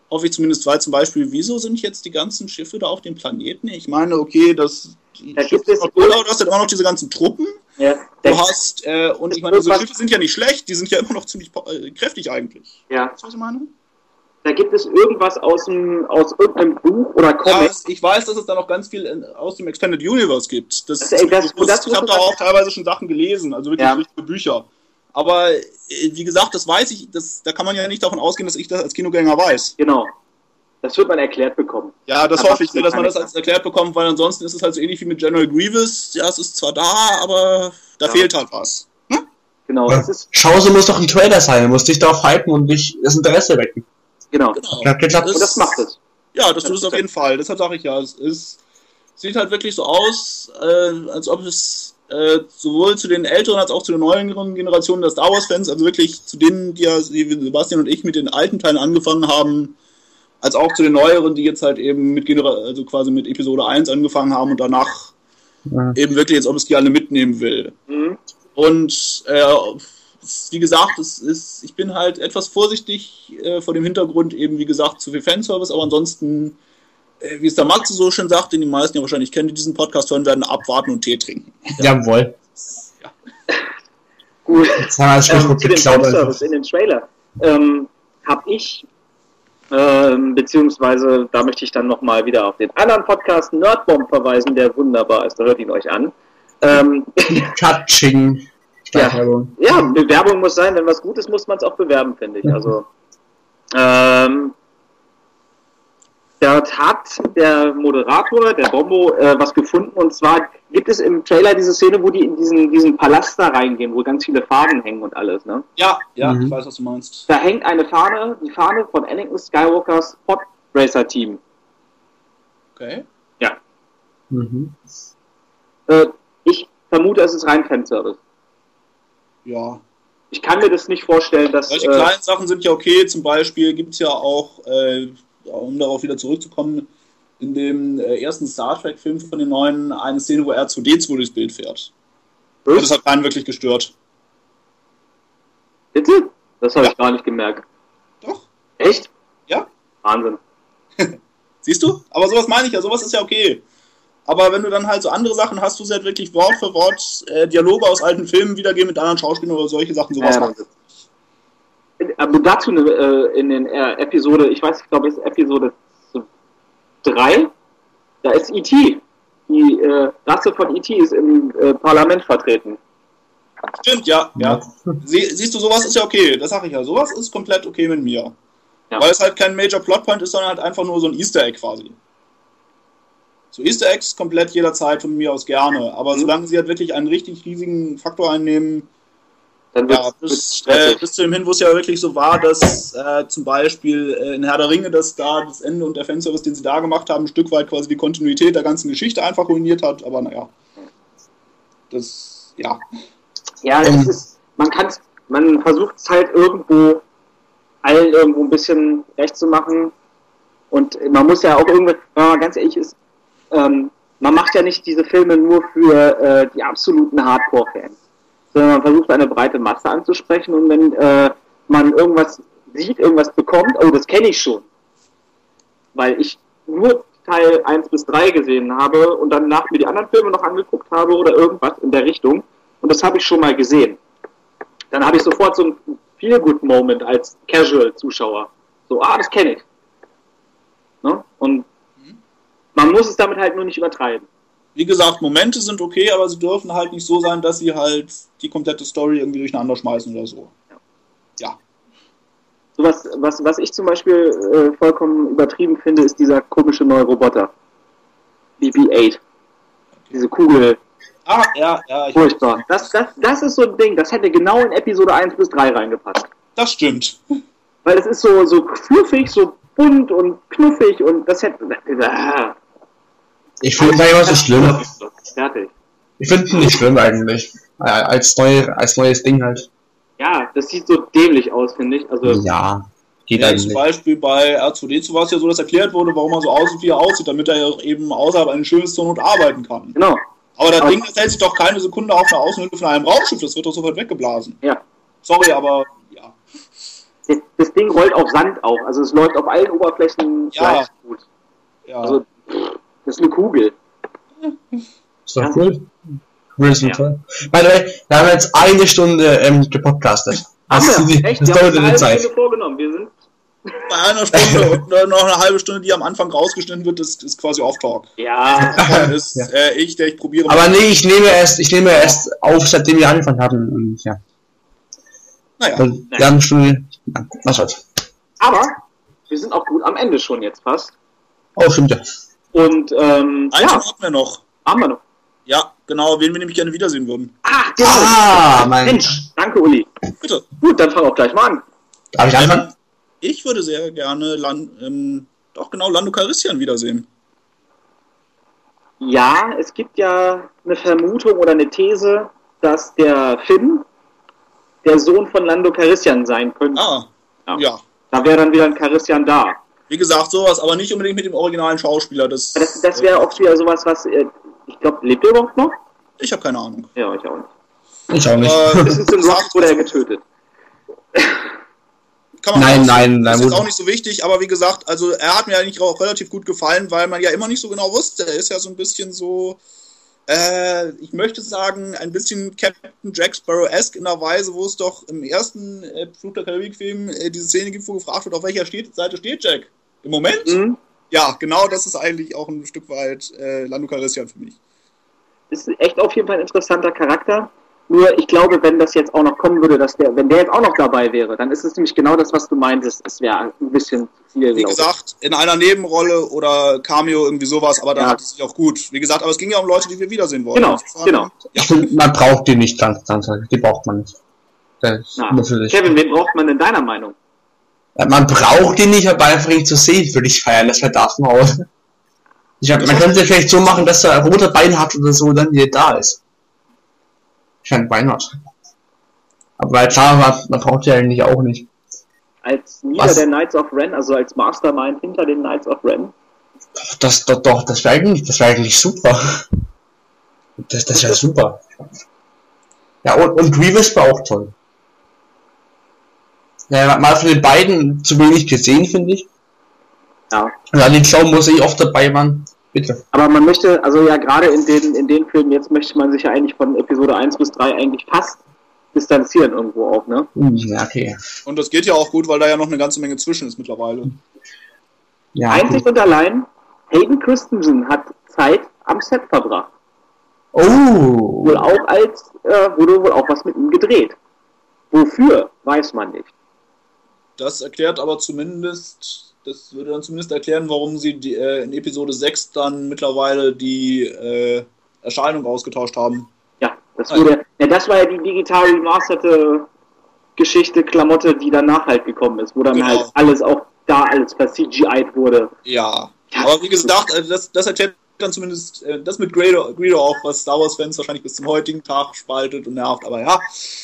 hoffe ich zumindest, weil zum Beispiel, wieso sind jetzt die ganzen Schiffe da auf dem Planeten? Ich meine, okay, das. Da gibt es- Oder du hast ja immer noch diese ganzen Truppen. Ja. Du hast, äh, und ich meine, diese Schiffe sind ja nicht schlecht, die sind ja immer noch ziemlich äh, kräftig eigentlich. ja. Was ich meine? Da gibt es irgendwas aus, dem, aus irgendeinem Buch oder Ja, Comic. es- ich weiß, dass es da noch ganz viel in, aus dem Extended Universe gibt. Das, Das- ey, das- ich das ich habe da auch teilweise schon Sachen gelesen, also wirklich Ja. richtige Bücher. Aber äh, wie gesagt, das weiß ich, das, da kann man ja nicht davon ausgehen, dass ich das als Kinogänger weiß. Genau. Das wird man erklärt bekommen. Ja, das Aber hoffe ich dass man das als erklärt bekommt, weil ansonsten ist es halt so ähnlich wie mit General Grievous. Ja, es ist zwar da, aber da Ja. fehlt halt was. Genau. Ja. Das ist, Chance muss doch ein Trailer sein, du musst dich darauf hypen und dich das Interesse wecken. Genau. Genau. Hat geklappt. Und das macht es. Ja, das tut es auf jeden Fall. Deshalb sage ich ja, es ist, sieht halt wirklich so aus, äh, als ob es äh, sowohl zu den älteren als auch zu den neueren Generationen der Star Wars-Fans, also wirklich zu denen, die ja die Sebastian und ich mit den alten Teilen angefangen haben, als auch zu den neueren, die jetzt halt eben mit Genera also quasi mit Episode 1 angefangen haben und danach Ja. eben wirklich, als ob es die alle mitnehmen will. Mhm. Und äh, wie gesagt, es ist, ich bin halt etwas vorsichtig äh, vor dem Hintergrund eben, wie gesagt, zu viel Fanservice, aber ansonsten, äh, wie es der Max so schön sagt, den die meisten ja wahrscheinlich kennen, die diesen Podcast hören werden, abwarten und Tee trinken. Jawohl. Gut. Jetzt haben wir das Ähm, zu dem. Fanservice einfach. in den Trailer ähm, habe ich, ähm, beziehungsweise da möchte ich dann nochmal wieder auf den anderen Podcast Nerdbomb verweisen, der wunderbar ist, da hört ihn euch an. Ähm, Katsching. Steigerung. ja, Bewerbung muss sein, wenn was gut ist, muss man es auch bewerben, finde ich. Mhm. Also, ähm, dort hat der Moderator, der Bombo, äh, was gefunden und zwar gibt es im Trailer diese Szene, wo die in diesen, diesen Palast da reingehen, wo ganz viele Fahnen hängen und alles, ne? Ja, ja, Mhm. ich weiß, was du meinst. Da hängt eine Fahne, die Fahne von Anakin Skywalkers Pod Racer Team. Okay. Mhm. Äh, ich vermute, es ist rein Fanservice. Ja. Ich kann mir das nicht vorstellen, dass. Solche Äh, kleinen Sachen sind ja okay. Zum Beispiel gibt es ja auch, äh, um darauf wieder zurückzukommen, in dem äh, ersten Star Trek-Film von den neuen eine Szene, wo R2D2 durchs Bild fährt. Und das hat keinen wirklich gestört. bitte? Das habe Ja. ich gar nicht gemerkt. Doch. Echt? Ja. Wahnsinn. Siehst du? Aber sowas meine ich ja, sowas ist ja okay. Aber wenn du dann halt so andere Sachen hast, du sie halt wirklich Wort für Wort äh, Dialoge aus alten Filmen wiedergeben mit anderen Schauspielern oder solche Sachen, sowas Ja, macht. Aber dazu eine, äh, in den äh, Episode, ich weiß, ich glaube, es ist Episode 3, da ist E.T. Die äh, Rasse von E.T. ist im äh, Parlament vertreten. Stimmt, ja, ja. Sie, siehst du, sowas ist ja okay. Das sage ich ja. Sowas ist komplett okay mit mir. Ja. Weil es halt kein Major Plotpoint ist, sondern halt einfach nur so ein Easter Egg quasi. So Easter Eggs komplett jederzeit von mir aus gerne. Aber Mhm. solange sie halt wirklich einen richtig riesigen Faktor einnehmen, Dann Ja, wird es bis, äh, stressig. bis zu dem hin, wo es ja wirklich so war, dass äh, zum Beispiel äh, in Herr der Ringe, dass da das Ende und der Fanservice, den sie da gemacht haben, ein Stück weit quasi die Kontinuität der ganzen Geschichte einfach ruiniert hat. Aber naja, das, ja. Ja, Ähm. es ist, man kann man versucht es halt irgendwo allen irgendwo ein bisschen recht zu machen. Und man muss ja auch irgendwie, wenn man ganz ehrlich ist, ähm, man macht ja nicht diese Filme nur für äh, die absoluten Hardcore-Fans, sondern man versucht eine breite Masse anzusprechen und wenn äh, man irgendwas sieht, irgendwas bekommt, oh, das kenne ich schon. Weil ich nur Teil 1 bis 3 gesehen habe und danach mir die anderen Filme noch angeguckt habe oder irgendwas in der Richtung. Und das habe ich schon mal gesehen. Dann habe ich sofort so einen Feel-Good-Moment als Casual-Zuschauer. So, ah, das kenne ich. Ne? Und man muss es damit halt nur nicht übertreiben. Wie gesagt, Momente sind okay, aber sie dürfen halt nicht so sein, dass sie halt die komplette Story irgendwie durcheinander schmeißen oder so. Ja. So was, was, was ich zum Beispiel äh, vollkommen übertrieben finde, ist dieser komische neue Roboter. BB-8. Diese Kugel. Ah, ja, ja, ich, Furchtbar. Das, das, das ist so ein Ding, das hätte genau in Episode 1 bis 3 reingepasst. das stimmt. Weil es ist so, so fluffig, so bunt und knuffig und das hätte. Ah. Ich finde was so schlimm. Fertig. Ich finde ihn nicht schlimm eigentlich. Als, neue, als neues Ding halt. Ja, das sieht so dämlich aus, finde ich. Also, Ja, geht Ja, zum eigentlich. Beispiel bei R2D2 war es ja so, dass erklärt wurde, warum er so aussieht, wie er aussieht, damit er ja auch eben außerhalb eines Schiffes zur Not arbeiten kann. genau. Aber das Aber- Ding, das hält sich doch keine Sekunde auf der Außenhülle von einem Raumschiff, das wird doch sofort weggeblasen. Ja. Sorry, aber ja. Das, das Ding rollt auf Sand auch. Also es läuft auf allen Oberflächen Ja. gleich gut. ja. Also, pff, das ist eine Kugel. Ist doch cool. Cool ist Ja. toll. By the way, wir haben jetzt eine Stunde ähm, gepodcastet. Das, wir? Echt? das Wir haben dauert eine Zeit. halbe Stunde vorgenommen. Wir sind, bei einer Stunde und noch eine halbe Stunde, die am Anfang rausgeschnitten wird, ist, ist quasi Off-Talk. ja, Davon ist Ja. äh, ich, der ich probiere. Aber nee, ich nehme erst, ich nehme erst auf, seitdem wir angefangen haben. Und ja, naja, wir haben eine Stunde. Was soll's. aber wir sind auch gut am Ende schon jetzt fast. Oh, stimmt ja. Und ähm, einen ja, hatten wir noch. haben wir noch. Ja, genau, wen wir nämlich gerne wiedersehen würden. Ah, genau. Ah, mein. Mensch, danke Uli. Bitte. Gut, dann fangen wir auch gleich mal an. Darf ich anfangen? Ähm, ich würde sehr gerne Lan ähm, doch genau Lando Calrissian wiedersehen. Ja, es gibt ja eine Vermutung oder eine These, dass der Finn der Sohn von Lando Calrissian sein könnte. Ah, Ja. ja. Da wäre dann wieder ein Calrissian da. Wie gesagt, sowas, aber nicht unbedingt mit dem originalen Schauspieler. Das, Das, das wäre auch wieder sowas, was, äh, ich glaube, lebt er überhaupt noch? ich habe keine Ahnung. Ja, ich auch nicht. Ich auch nicht. Aber Das ist in Rock wurde er getötet. kann man Nein, auch- nein, nein, Das ist auch nicht so wichtig, aber wie gesagt, also er hat mir eigentlich auch relativ gut gefallen, weil man ja immer nicht so genau wusste. Er ist ja so ein bisschen so, äh, ich möchte sagen, ein bisschen Captain Jack Sparrow-esque in der Weise, wo es doch im ersten äh, Flug der Karibik-Film äh, diese Szene gibt, wo gefragt wird, auf welcher steht, Seite steht Jack? Im Moment? Mhm. Ja, genau das ist eigentlich auch ein Stück weit äh, Lando Calrissian für mich. Ist echt auf jeden Fall ein interessanter Charakter. Nur ich glaube, wenn das jetzt auch noch kommen würde, dass der, wenn der jetzt auch noch dabei wäre, dann ist es nämlich genau das, was du meintest. Es wäre ein bisschen zu viel, Wie gesagt, in einer Nebenrolle oder Cameo, irgendwie sowas, aber dann Ja. hat es sich auch gut. Wie gesagt, aber es ging ja um Leute, die wir wiedersehen wollen. Genau, genau. Ja. Man braucht die nicht ganz, ganz, die braucht man nicht. Kevin, wen braucht man in deiner Meinung? Ja, Man braucht die nicht, aber einfach ihn zu sehen, würde ich feiern, das wäre Darth Maul. Ich hab, man könnte vielleicht so machen, dass er rote Beine hat oder so, dann wieder da ist. Ich ein Bein hat. Aber klar, man, man braucht die eigentlich auch nicht. Als Leader Was? der Knights of Ren, also als Mastermind hinter den Knights of Ren. Das, doch, doch, das wäre eigentlich, das wäre eigentlich super. Das, das wäre super. Ja, und, und Grievous war auch toll. Ja, mal von den beiden zu wenig gesehen, finde ich. Ja. Und an den Clown muss ich oft dabei waren. Bitte. Aber man möchte, also ja, gerade in den, in den Filmen, jetzt möchte man sich ja eigentlich von Episode 1 bis 3 eigentlich fast distanzieren irgendwo auch, ne? Ja, okay. Und das geht ja auch gut, weil da ja noch eine ganze Menge zwischen ist mittlerweile. Ja, Einzig gut. und allein, Hayden Christensen hat Zeit am Set verbracht. Oh. Wohl auch als, äh, wurde wohl auch was mit ihm gedreht. Wofür, weiß man nicht. Das erklärt aber zumindest, das würde dann zumindest erklären, warum sie die, äh, in Episode 6 dann mittlerweile die äh, Erscheinung ausgetauscht haben. Ja, das wurde, ja, das war ja die digital remasterte Geschichte, Klamotte, die danach halt gekommen ist, wo dann Genau. halt alles auch da alles verCGI'd wurde. Ja. Aber wie gesagt, äh, das, das erklärt dann zumindest äh, das mit Greedo, Greedo auch, was Star Wars-Fans wahrscheinlich bis zum heutigen Tag spaltet und nervt. Aber ja,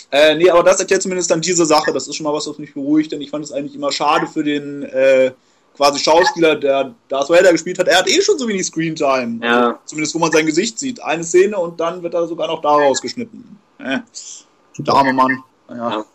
äh, nee, aber das erklärt zumindest dann diese Sache. Das ist schon mal was, was mich beruhigt, denn ich fand es eigentlich immer schade für den äh, quasi Schauspieler, der Darth Vader gespielt hat. Er hat eh schon so wenig Screentime. Ja. Zumindest wo man sein Gesicht sieht. Eine Szene und dann wird er sogar noch daraus geschnitten. Äh, der arme Mann. Ja. Ja.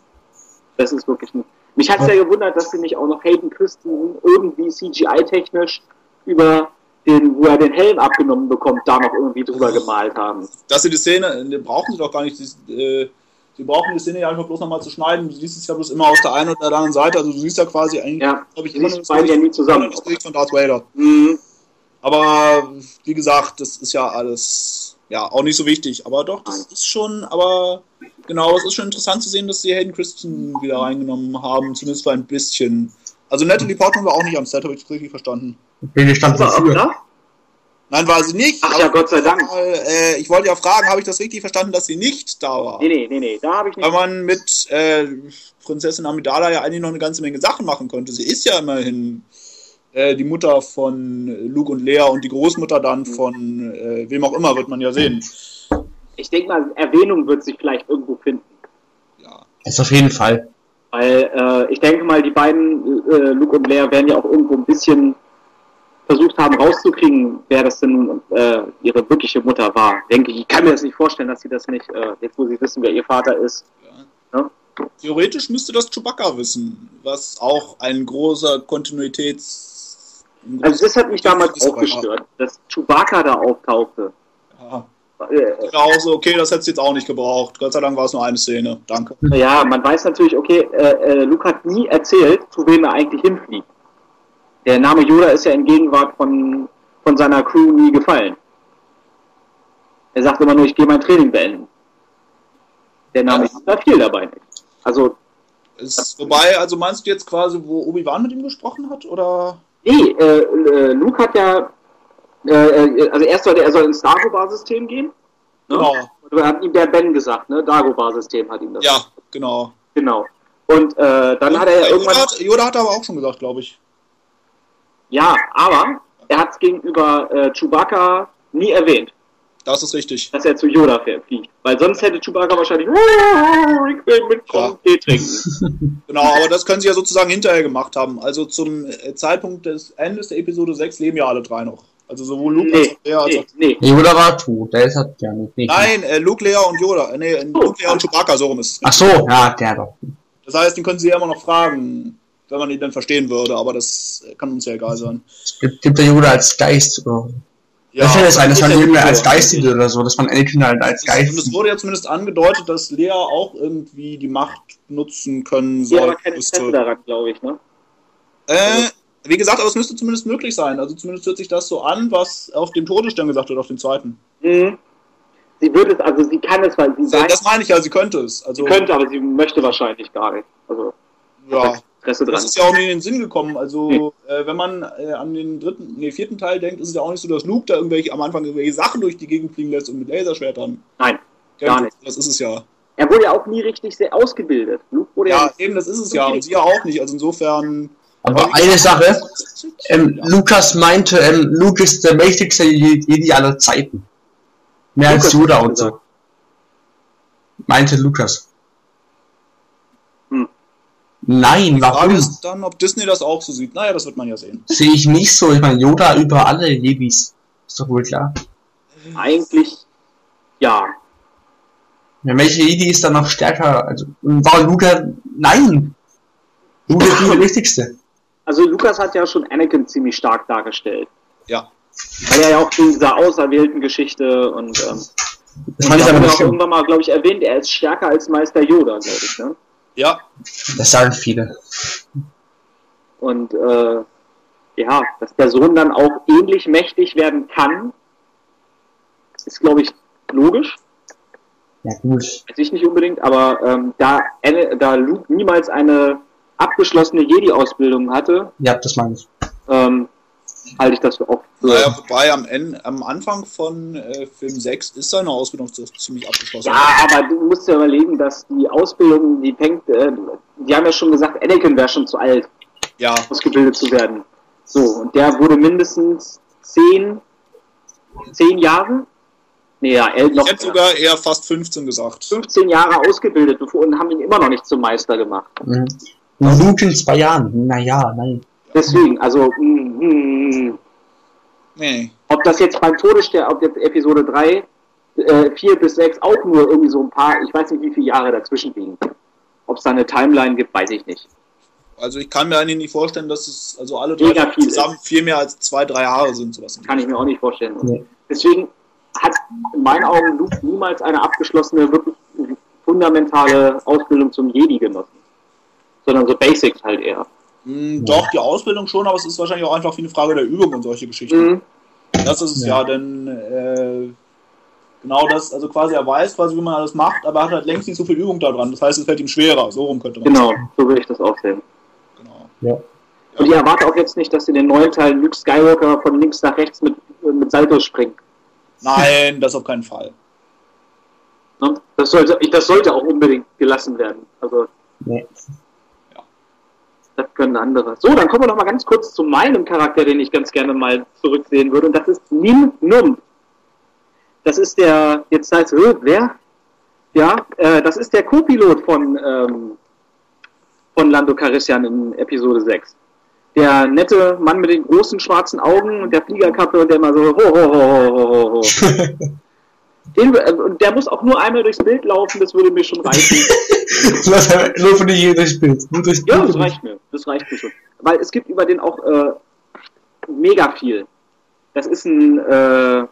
Das ist wirklich nicht. Mich hat es ja gewundert, dass sie nicht auch noch Hayden Christensen irgendwie CGI-technisch über den, wo er den Helm abgenommen bekommt, da noch irgendwie drüber gemalt haben. dass sie die Szene, brauchen sie doch gar nicht, sie, äh, sie brauchen die Szene ja einfach bloß nochmal zu schneiden. Du siehst es ja bloß immer aus der einen oder der anderen Seite, also du siehst ja quasi eigentlich, Ja, glaube ich, immer nur das beide ja nie zusammen. das Gesicht von Darth Vader. Mhm. Aber wie gesagt, das ist ja alles, ja, auch nicht so wichtig. Aber doch, das ist schon, aber genau, es ist schon interessant zu sehen, dass sie Hayden Christensen wieder reingenommen haben, zumindest für ein bisschen. Also Natalie Portman war auch nicht am Set, habe ich richtig verstanden. Bin Aber auch wofür. da? Nein, war sie nicht. Ach ja, Gott sei Dank. Äh, ich wollte ja fragen, habe ich das richtig verstanden, dass sie nicht da war? Nee, nee, nee, nee, da habe ich nicht. Weil man mit äh, Prinzessin Amidala ja eigentlich noch eine ganze Menge Sachen machen konnte. Sie ist ja immerhin äh, die Mutter von Luke und Lea und die Großmutter dann von äh, wem auch immer, wird man ja sehen. Ich denke mal, Erwähnung wird sich vielleicht irgendwo finden. Ja. Das auf jeden Fall. Weil äh, ich denke mal, die beiden, äh, Luke und Lea, werden ja auch irgendwo ein bisschen versucht haben rauszukriegen, wer das denn äh, ihre wirkliche Mutter war. Denke ich, ich kann mir das nicht vorstellen, dass sie das nicht, äh, jetzt wo sie wissen, wer ihr Vater ist. Ja. Ja. Theoretisch müsste das Chewbacca wissen, was auch ein großer Kontinuitäts. ein Also das hat mich damals auch gestört, dass Chewbacca da auftauchte. Ja. Äh, Genau so, okay, das hättest du jetzt auch nicht gebraucht. Gott sei Dank war es nur eine Szene. Danke. Ja, man weiß natürlich, okay, äh, äh, Luke hat nie erzählt, zu wem er eigentlich hinfliegt. Der Name Yoda ist ja in Gegenwart von, von seiner Crew nie gefallen. Er sagt immer nur, ich gehe mein Training beenden. Der Name Ja. Yoda fiel dabei nicht. Also, Ist, wobei, also meinst du jetzt quasi, wo Obi-Wan mit ihm gesprochen hat? Oder? nee, äh, äh, Luke hat ja, äh, äh, also erst sollte er soll ins Dagobah-System gehen. Ne? Genau. Und hat ihm der Ben gesagt, ne? Dagobah-System hat ihm das. Ja, genau. Genau. Und äh, dann hat er ja Yoda, irgendwann. hat, Yoda hat aber auch schon gesagt, glaube ich. Ja, aber er hat es gegenüber äh, Chewbacca nie erwähnt, Das ist richtig. dass er zu Yoda fährt- fliegt. Weil sonst hätte Chewbacca wahrscheinlich, "Oh, ich will mitkommen, Tee trinken. Genau, aber das können sie ja sozusagen hinterher gemacht haben. Also zum äh, Zeitpunkt des Endes der Episode 6 leben ja alle drei noch. Also sowohl Luke als Nee, auch Lea als nee, auch. nee. Yoda war tot, der ist halt ja nicht. nicht. Nein, äh, Luke, Lea und Yoda. Äh, nee, Luke, Lea und Chewbacca, so rum ist es. Ach so, ja, der doch. Das heißt, den können sie ja immer noch fragen, wenn man ihn dann verstehen würde, aber das kann uns ja egal sein. Es gibt, gibt der Yoda als Geist. Oder? Ja, das fällt es ein, dass man ja Yoda als. Geist sieht oder so, dass man Anakin halt als Und es Geist. wurde ja zumindest angedeutet, dass Lea auch irgendwie die Macht nutzen können Sie hat soll. aber kein Interesse daran, glaube ich, ne? Äh, wie gesagt, aber es müsste zumindest möglich sein. Also zumindest hört sich das so an, was auf dem Todesstern gesagt wird, auf dem zweiten. Mhm. Sie würde es, also sie kann es, weil sie sagt, Das meine ich ja, sie könnte es. Also, sie könnte, aber sie möchte wahrscheinlich gar nicht. Also, ja. Interesse dran. Das ist ja auch nicht in den Sinn gekommen. Also, äh, wenn man äh, an den dritten, nee, vierten Teil denkt, ist es ja auch nicht so, dass Luke da irgendwelche am Anfang irgendwelche Sachen durch die Gegend fliegen lässt und mit Laserschwertern. Nein, kämpft. Gar nicht. Das ist es ja. er wurde ja auch nie richtig sehr ausgebildet. Luke wurde ja, Ja, eben, das ist es ja. Und sie ja auch nicht. Also insofern. Aber eine Sache, ähm, Ja. Lukas meinte, ähm, Luke ist der mächtigste Jedi aller Zeiten. Mehr als Lukas Yoda hat und so. Meinte Lukas. Nein, Die Frage warum? ist dann, ob Disney das auch so sieht. Naja, das wird man ja sehen. Sehe ich nicht so. Ich meine, Yoda über alle Jedis. Ist doch wohl klar. eigentlich, ja. Ja, welche Jedi ist dann noch stärker? Also, war Luke? Nein! Luke ist der wichtigste. Also Lukas hat ja schon Anakin ziemlich stark dargestellt. Ja. Weil er ja auch in dieser auserwählten Geschichte und ähm, Das meine ich da aber auch irgendwann mal, glaube ich, erwähnt, er ist stärker als Meister Yoda, glaube ich. Ne? Ja, Das sagen viele. Und äh, ja, dass der Sohn dann auch ähnlich mächtig werden kann, ist, glaube ich, logisch. Ja, gut. Weiß ich nicht unbedingt, aber ähm, da, da Luke niemals eine abgeschlossene Jedi-Ausbildung hatte, Ja, das meine ich. ähm, halte ich das für für. naja, wobei am, Ende, am Anfang von äh, Film 6 ist seine Ausbildung so ziemlich abgeschlossen. Ja, aber du musst dir überlegen, dass die Ausbildung, die fängt, äh, die haben ja schon gesagt, Anakin wäre schon zu alt, ja, ausgebildet zu werden. So, und der wurde mindestens zehn, zehn Jahre? Nee, ja, elf, noch ich hätte sogar eher fast 15 gesagt. 15 Jahre ausgebildet bevor, und haben ihn immer noch nicht zum Meister gemacht. Mhm. Luke in zwei Jahren. Naja, nein. Deswegen, also, mm, mm, Nee. ob das jetzt beim Todesstern, ob jetzt Episode 3, äh, 4 bis 6 auch nur irgendwie so ein paar, ich weiß nicht, wie viele Jahre dazwischen liegen. Ob es da eine Timeline gibt, weiß ich nicht. Also ich kann mir eigentlich nicht vorstellen, dass es also alle drei Mega viel zusammen viel mehr als zwei, drei Jahre sind. Sowas. Kann ich mir auch nicht vorstellen. Nee. Deswegen hat in meinen Augen Luke niemals eine abgeschlossene, wirklich fundamentale Ausbildung zum Jedi genossen. Sondern so Basics halt eher. Hm, Doch, die Ausbildung schon, aber es ist wahrscheinlich auch einfach wie eine Frage der Übung und solche Geschichten. Mhm. Das ist es ja, Ja. denn äh, genau das, also quasi er weiß quasi, wie man alles macht, aber er hat halt längst nicht so viel Übung daran. Das heißt, es fällt ihm schwerer. So rum könnte man Genau, so würde ich das auch sehen. sagen. Genau. Ja. Und ich erwarte auch jetzt nicht, dass in den neuen Teilen Luke Skywalker von links nach rechts mit, mit Salto springt. Nein, das auf keinen Fall. Ne? Das, sollte, das sollte auch unbedingt gelassen werden. Also, Nee. Das können andere. So, dann kommen wir noch mal ganz kurz zu meinem Charakter, den ich ganz gerne mal zurücksehen würde. Und das ist Nim Num. Das ist der, jetzt heißt es, wer? Ja, äh, das ist der Co-Pilot von, ähm, von Lando Calrissian in Episode 6. Der nette Mann mit den großen schwarzen Augen und der Fliegerkappe und der immer so ho, ho, ho, ho, ho, ho. Den, äh, der muss auch nur einmal durchs Bild laufen, das würde mir schon reichen. Lass einfach nur von dir durchs Bild. Nur durchs Ja, Bild. das reicht mir. Das reicht mir schon. Weil es gibt über den auch äh, mega viel. Das ist ein äh,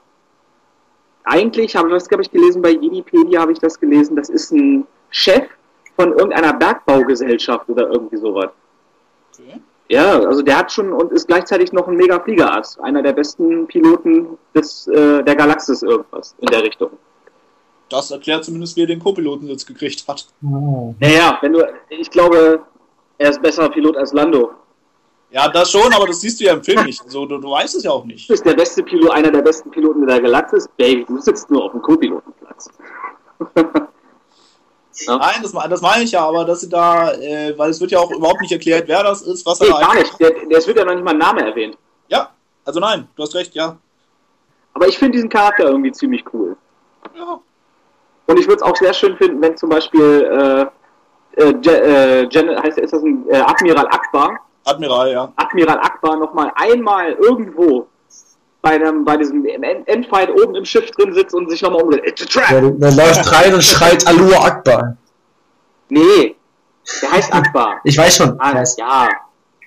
eigentlich habe ich das glaube ich gelesen bei Jedipedia habe ich das gelesen. Das ist ein Chef von irgendeiner Bergbaugesellschaft oder irgendwie sowas. Okay. Ja, also der hat schon und ist gleichzeitig noch ein mega Fliegerarzt, einer der besten Piloten des äh, der Galaxis irgendwas in der Richtung. Das erklärt zumindest, wie er den Co-Piloten jetzt gekriegt hat. Ah. Naja, wenn du, ich glaube, er ist besserer Pilot als Lando. Ja, das schon, aber das siehst du ja im Film nicht. Also, du, du weißt es ja auch nicht. Du bist der beste Pilot, einer der besten Piloten der Galaxis. Baby, du sitzt nur auf dem Co-Pilotenplatz. ja. Nein, das, das meine ich ja, aber dass sie da, äh, weil es wird ja auch überhaupt nicht erklärt, wer das ist, was er Nee, da gar nicht. Der, es wird ja noch nicht mal ein Name erwähnt. Ja, also nein, du hast recht, ja. Aber ich finde diesen Charakter irgendwie ziemlich cool. Ja, Und ich würde es auch sehr schön finden, wenn zum Beispiel äh, äh, äh, Gen heißt, ist das ein äh, Admiral Akbar, Admiral, ja. Admiral Akbar nochmal einmal irgendwo bei, einem, bei diesem End- Endfight oben im Schiff drin sitzt und sich nochmal umdreht. It's a trap! Der, der läuft rein und schreit Alua Akbar. Nee, der heißt Akbar. Ich weiß schon. Ah, ja,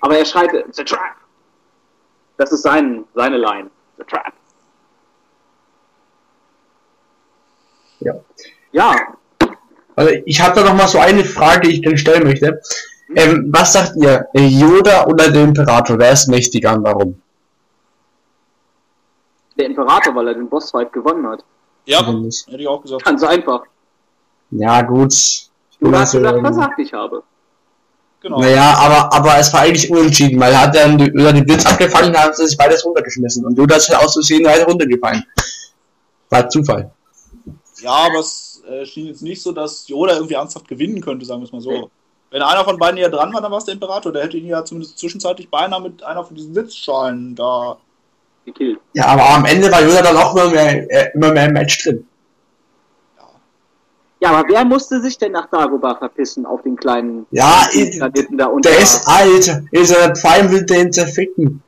aber er schreit, it's a trap. Das ist sein, seine Line. It's a trap. Ja. Ja, Also ich habe da noch mal so eine Frage, die ich dann stellen möchte. Ähm, was sagt ihr? Yoda oder der Imperator? Wer ist mächtiger und warum? Der Imperator, weil er den Bossfight gewonnen hat. Ja, nicht? hätte ich auch gesagt. Ganz einfach. Ja, gut. Du hast Also, gesagt, ähm, versagt ich habe. Genau. Naja, aber, aber es war eigentlich unentschieden, weil er hat dann die- Yoda den Blitz abgefangen, dann hat er sich beides runtergeschmissen. Und Yoda ist halt aus Versehen weiter runtergefallen. War Zufall. Ja, aber es äh, schien jetzt nicht so, dass Yoda irgendwie ernsthaft gewinnen könnte, sagen wir es mal so. Wenn einer von beiden ja dran war, dann war es der Imperator. Der hätte ihn ja zumindest zwischenzeitlich beinahe mit einer von diesen Sitzschalen da. Gekillt. Ja, aber am Ende war Yoda dann auch immer mehr, äh, immer mehr im Match drin. Ja, aber wer musste sich denn nach Dagobah verpissen auf den kleinen Ja, ich- Planeten da unten? Der ist alt, ist er Prime will den zerficken.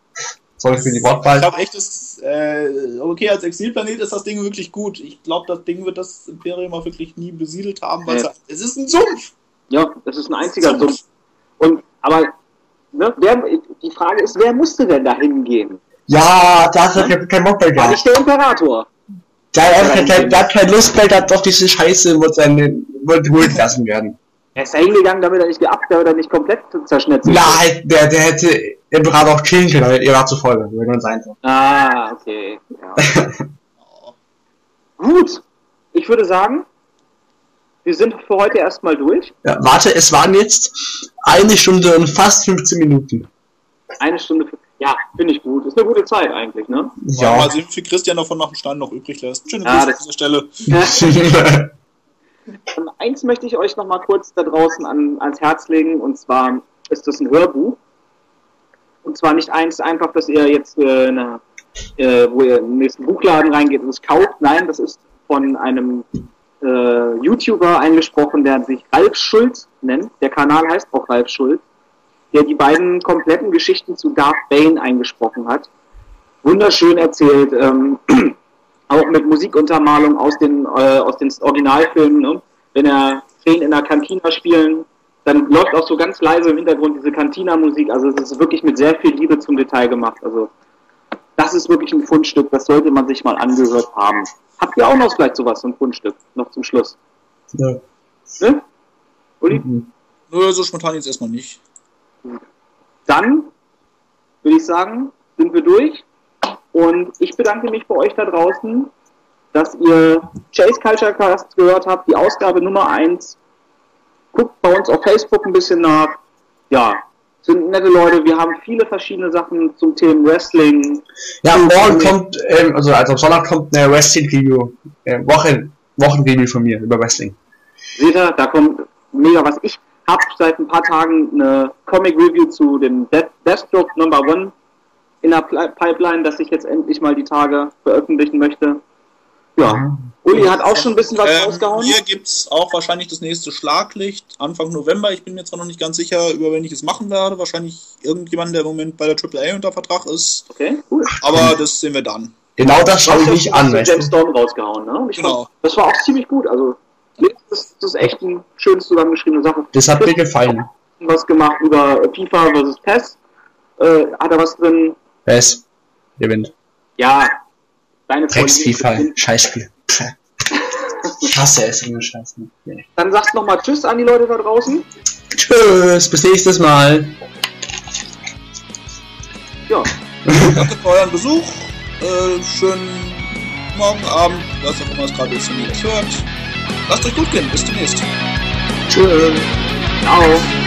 Sorry für die Ich Wortwahl. glaube echt, das, äh, okay, als Exilplanet ist das Ding wirklich gut. Ich glaube, das Ding wird das Imperium auch wirklich nie besiedelt haben, weil Ja. es, es ist ein Sumpf. Ja, das ist ein einziger Sumpf. Und, aber, ne, wer, die Frage ist, wer musste denn da hingehen? Ja, da hat er kein- kein Bock mehr War gehabt. nicht der Imperator. Der hat, einfach kein, der hat keine Lust mehr gehabt auf diese Scheiße, muss seine, wird ruhig lassen werden. Er ist da hingegangen, damit er nicht geabt, damit er nicht komplett zerschnetzelt wird. Nein, der, der hätte Imperator auch killen können, ihr war zu voll, wir ganz einfach. Ah, okay. Ja. Gut. Ich würde sagen, wir sind für heute erstmal durch. Ja, warte, es waren jetzt eine Stunde und fast 15 Minuten. Eine Stunde. Für, ja, finde ich gut. Ist eine gute Zeit eigentlich, ne? Ja. Mal sehen, wie viel Christian davon nach dem Stein noch übrig lässt. Schöne Ja, Grüße an dieser Stelle. Und eins möchte ich euch noch mal kurz da draußen an, ans Herz legen, und zwar ist das ein Hörbuch. Und zwar nicht eins einfach, dass ihr jetzt, äh, eine, äh, wo ihr in den nächsten Buchladen reingeht und es kauft. Nein, das ist von einem äh, YouTuber eingesprochen, der sich Ralf Schulz nennt. Der Kanal heißt auch Ralf Schulz, der die beiden kompletten Geschichten zu Darth Bane eingesprochen hat. Wunderschön erzählt. Ähm, auch mit Musikuntermalung aus den, äh, aus den Originalfilmen. Ne? Wenn er Szenen in der Kantina spielen, dann läuft auch so ganz leise im Hintergrund diese Cantina-Musik. Also es ist wirklich mit sehr viel Liebe zum Detail gemacht. Also das ist wirklich ein Fundstück, das sollte man sich mal angehört haben. Habt ihr auch noch vielleicht sowas, so ein Fundstück, noch zum Schluss? Ja. Ne? Uli? Nur so spontan jetzt erstmal nicht. Dann würde ich sagen, sind wir durch. Und ich bedanke mich bei euch da draußen, dass ihr Chase Culture Cast gehört habt, die Ausgabe Nummer 1. Guckt bei uns auf Facebook ein bisschen nach. Ja, sind nette Leute. Wir haben viele verschiedene Sachen zum Thema Wrestling. Ja, morgen kommt, ähm, also, also am Sonntag kommt eine Wrestling-Review, äh, Wochen, Wochenreview von mir über Wrestling. Seht ihr, da kommt mega was. Ich habe seit ein paar Tagen eine Comic Review zu dem Death Deathstroke Number One in der Pipeline, das ich jetzt endlich mal die Tage veröffentlichen möchte. Ja, Uli hat auch schon ein bisschen was Ähm, rausgehauen. hier gibt's auch wahrscheinlich das nächste Schlaglicht Anfang November. Ich bin mir zwar noch nicht ganz sicher, über wen ich es machen werde. Wahrscheinlich irgendjemand, der im Moment bei der AAA unter Vertrag ist. Okay, cool. Aber das sehen wir dann. Genau das schaue ich ja an, James? Storm rausgehauen, ne? Ich Genau. fand, das war auch ziemlich gut. Also, das, das ist echt eine schön zusammengeschriebene Sache. Das hat mir gefallen. was gemacht über FIFA vs. PES. Äh, hat er was drin? PES gewinnt. Ja, deine Drecks FIFA, Scheißspiel. Ich hasse es, ohne Scheiß. Nee. Dann sagst nochmal Tschüss an die Leute da draußen. Tschüss, bis nächstes Mal. Ja, Danke für euren Besuch. Äh, schönen Morgen, Abend, was auch immer es gerade ist, wenn ihr das hört. Lasst euch gut gehen. Bis demnächst. Tschüss. ciao.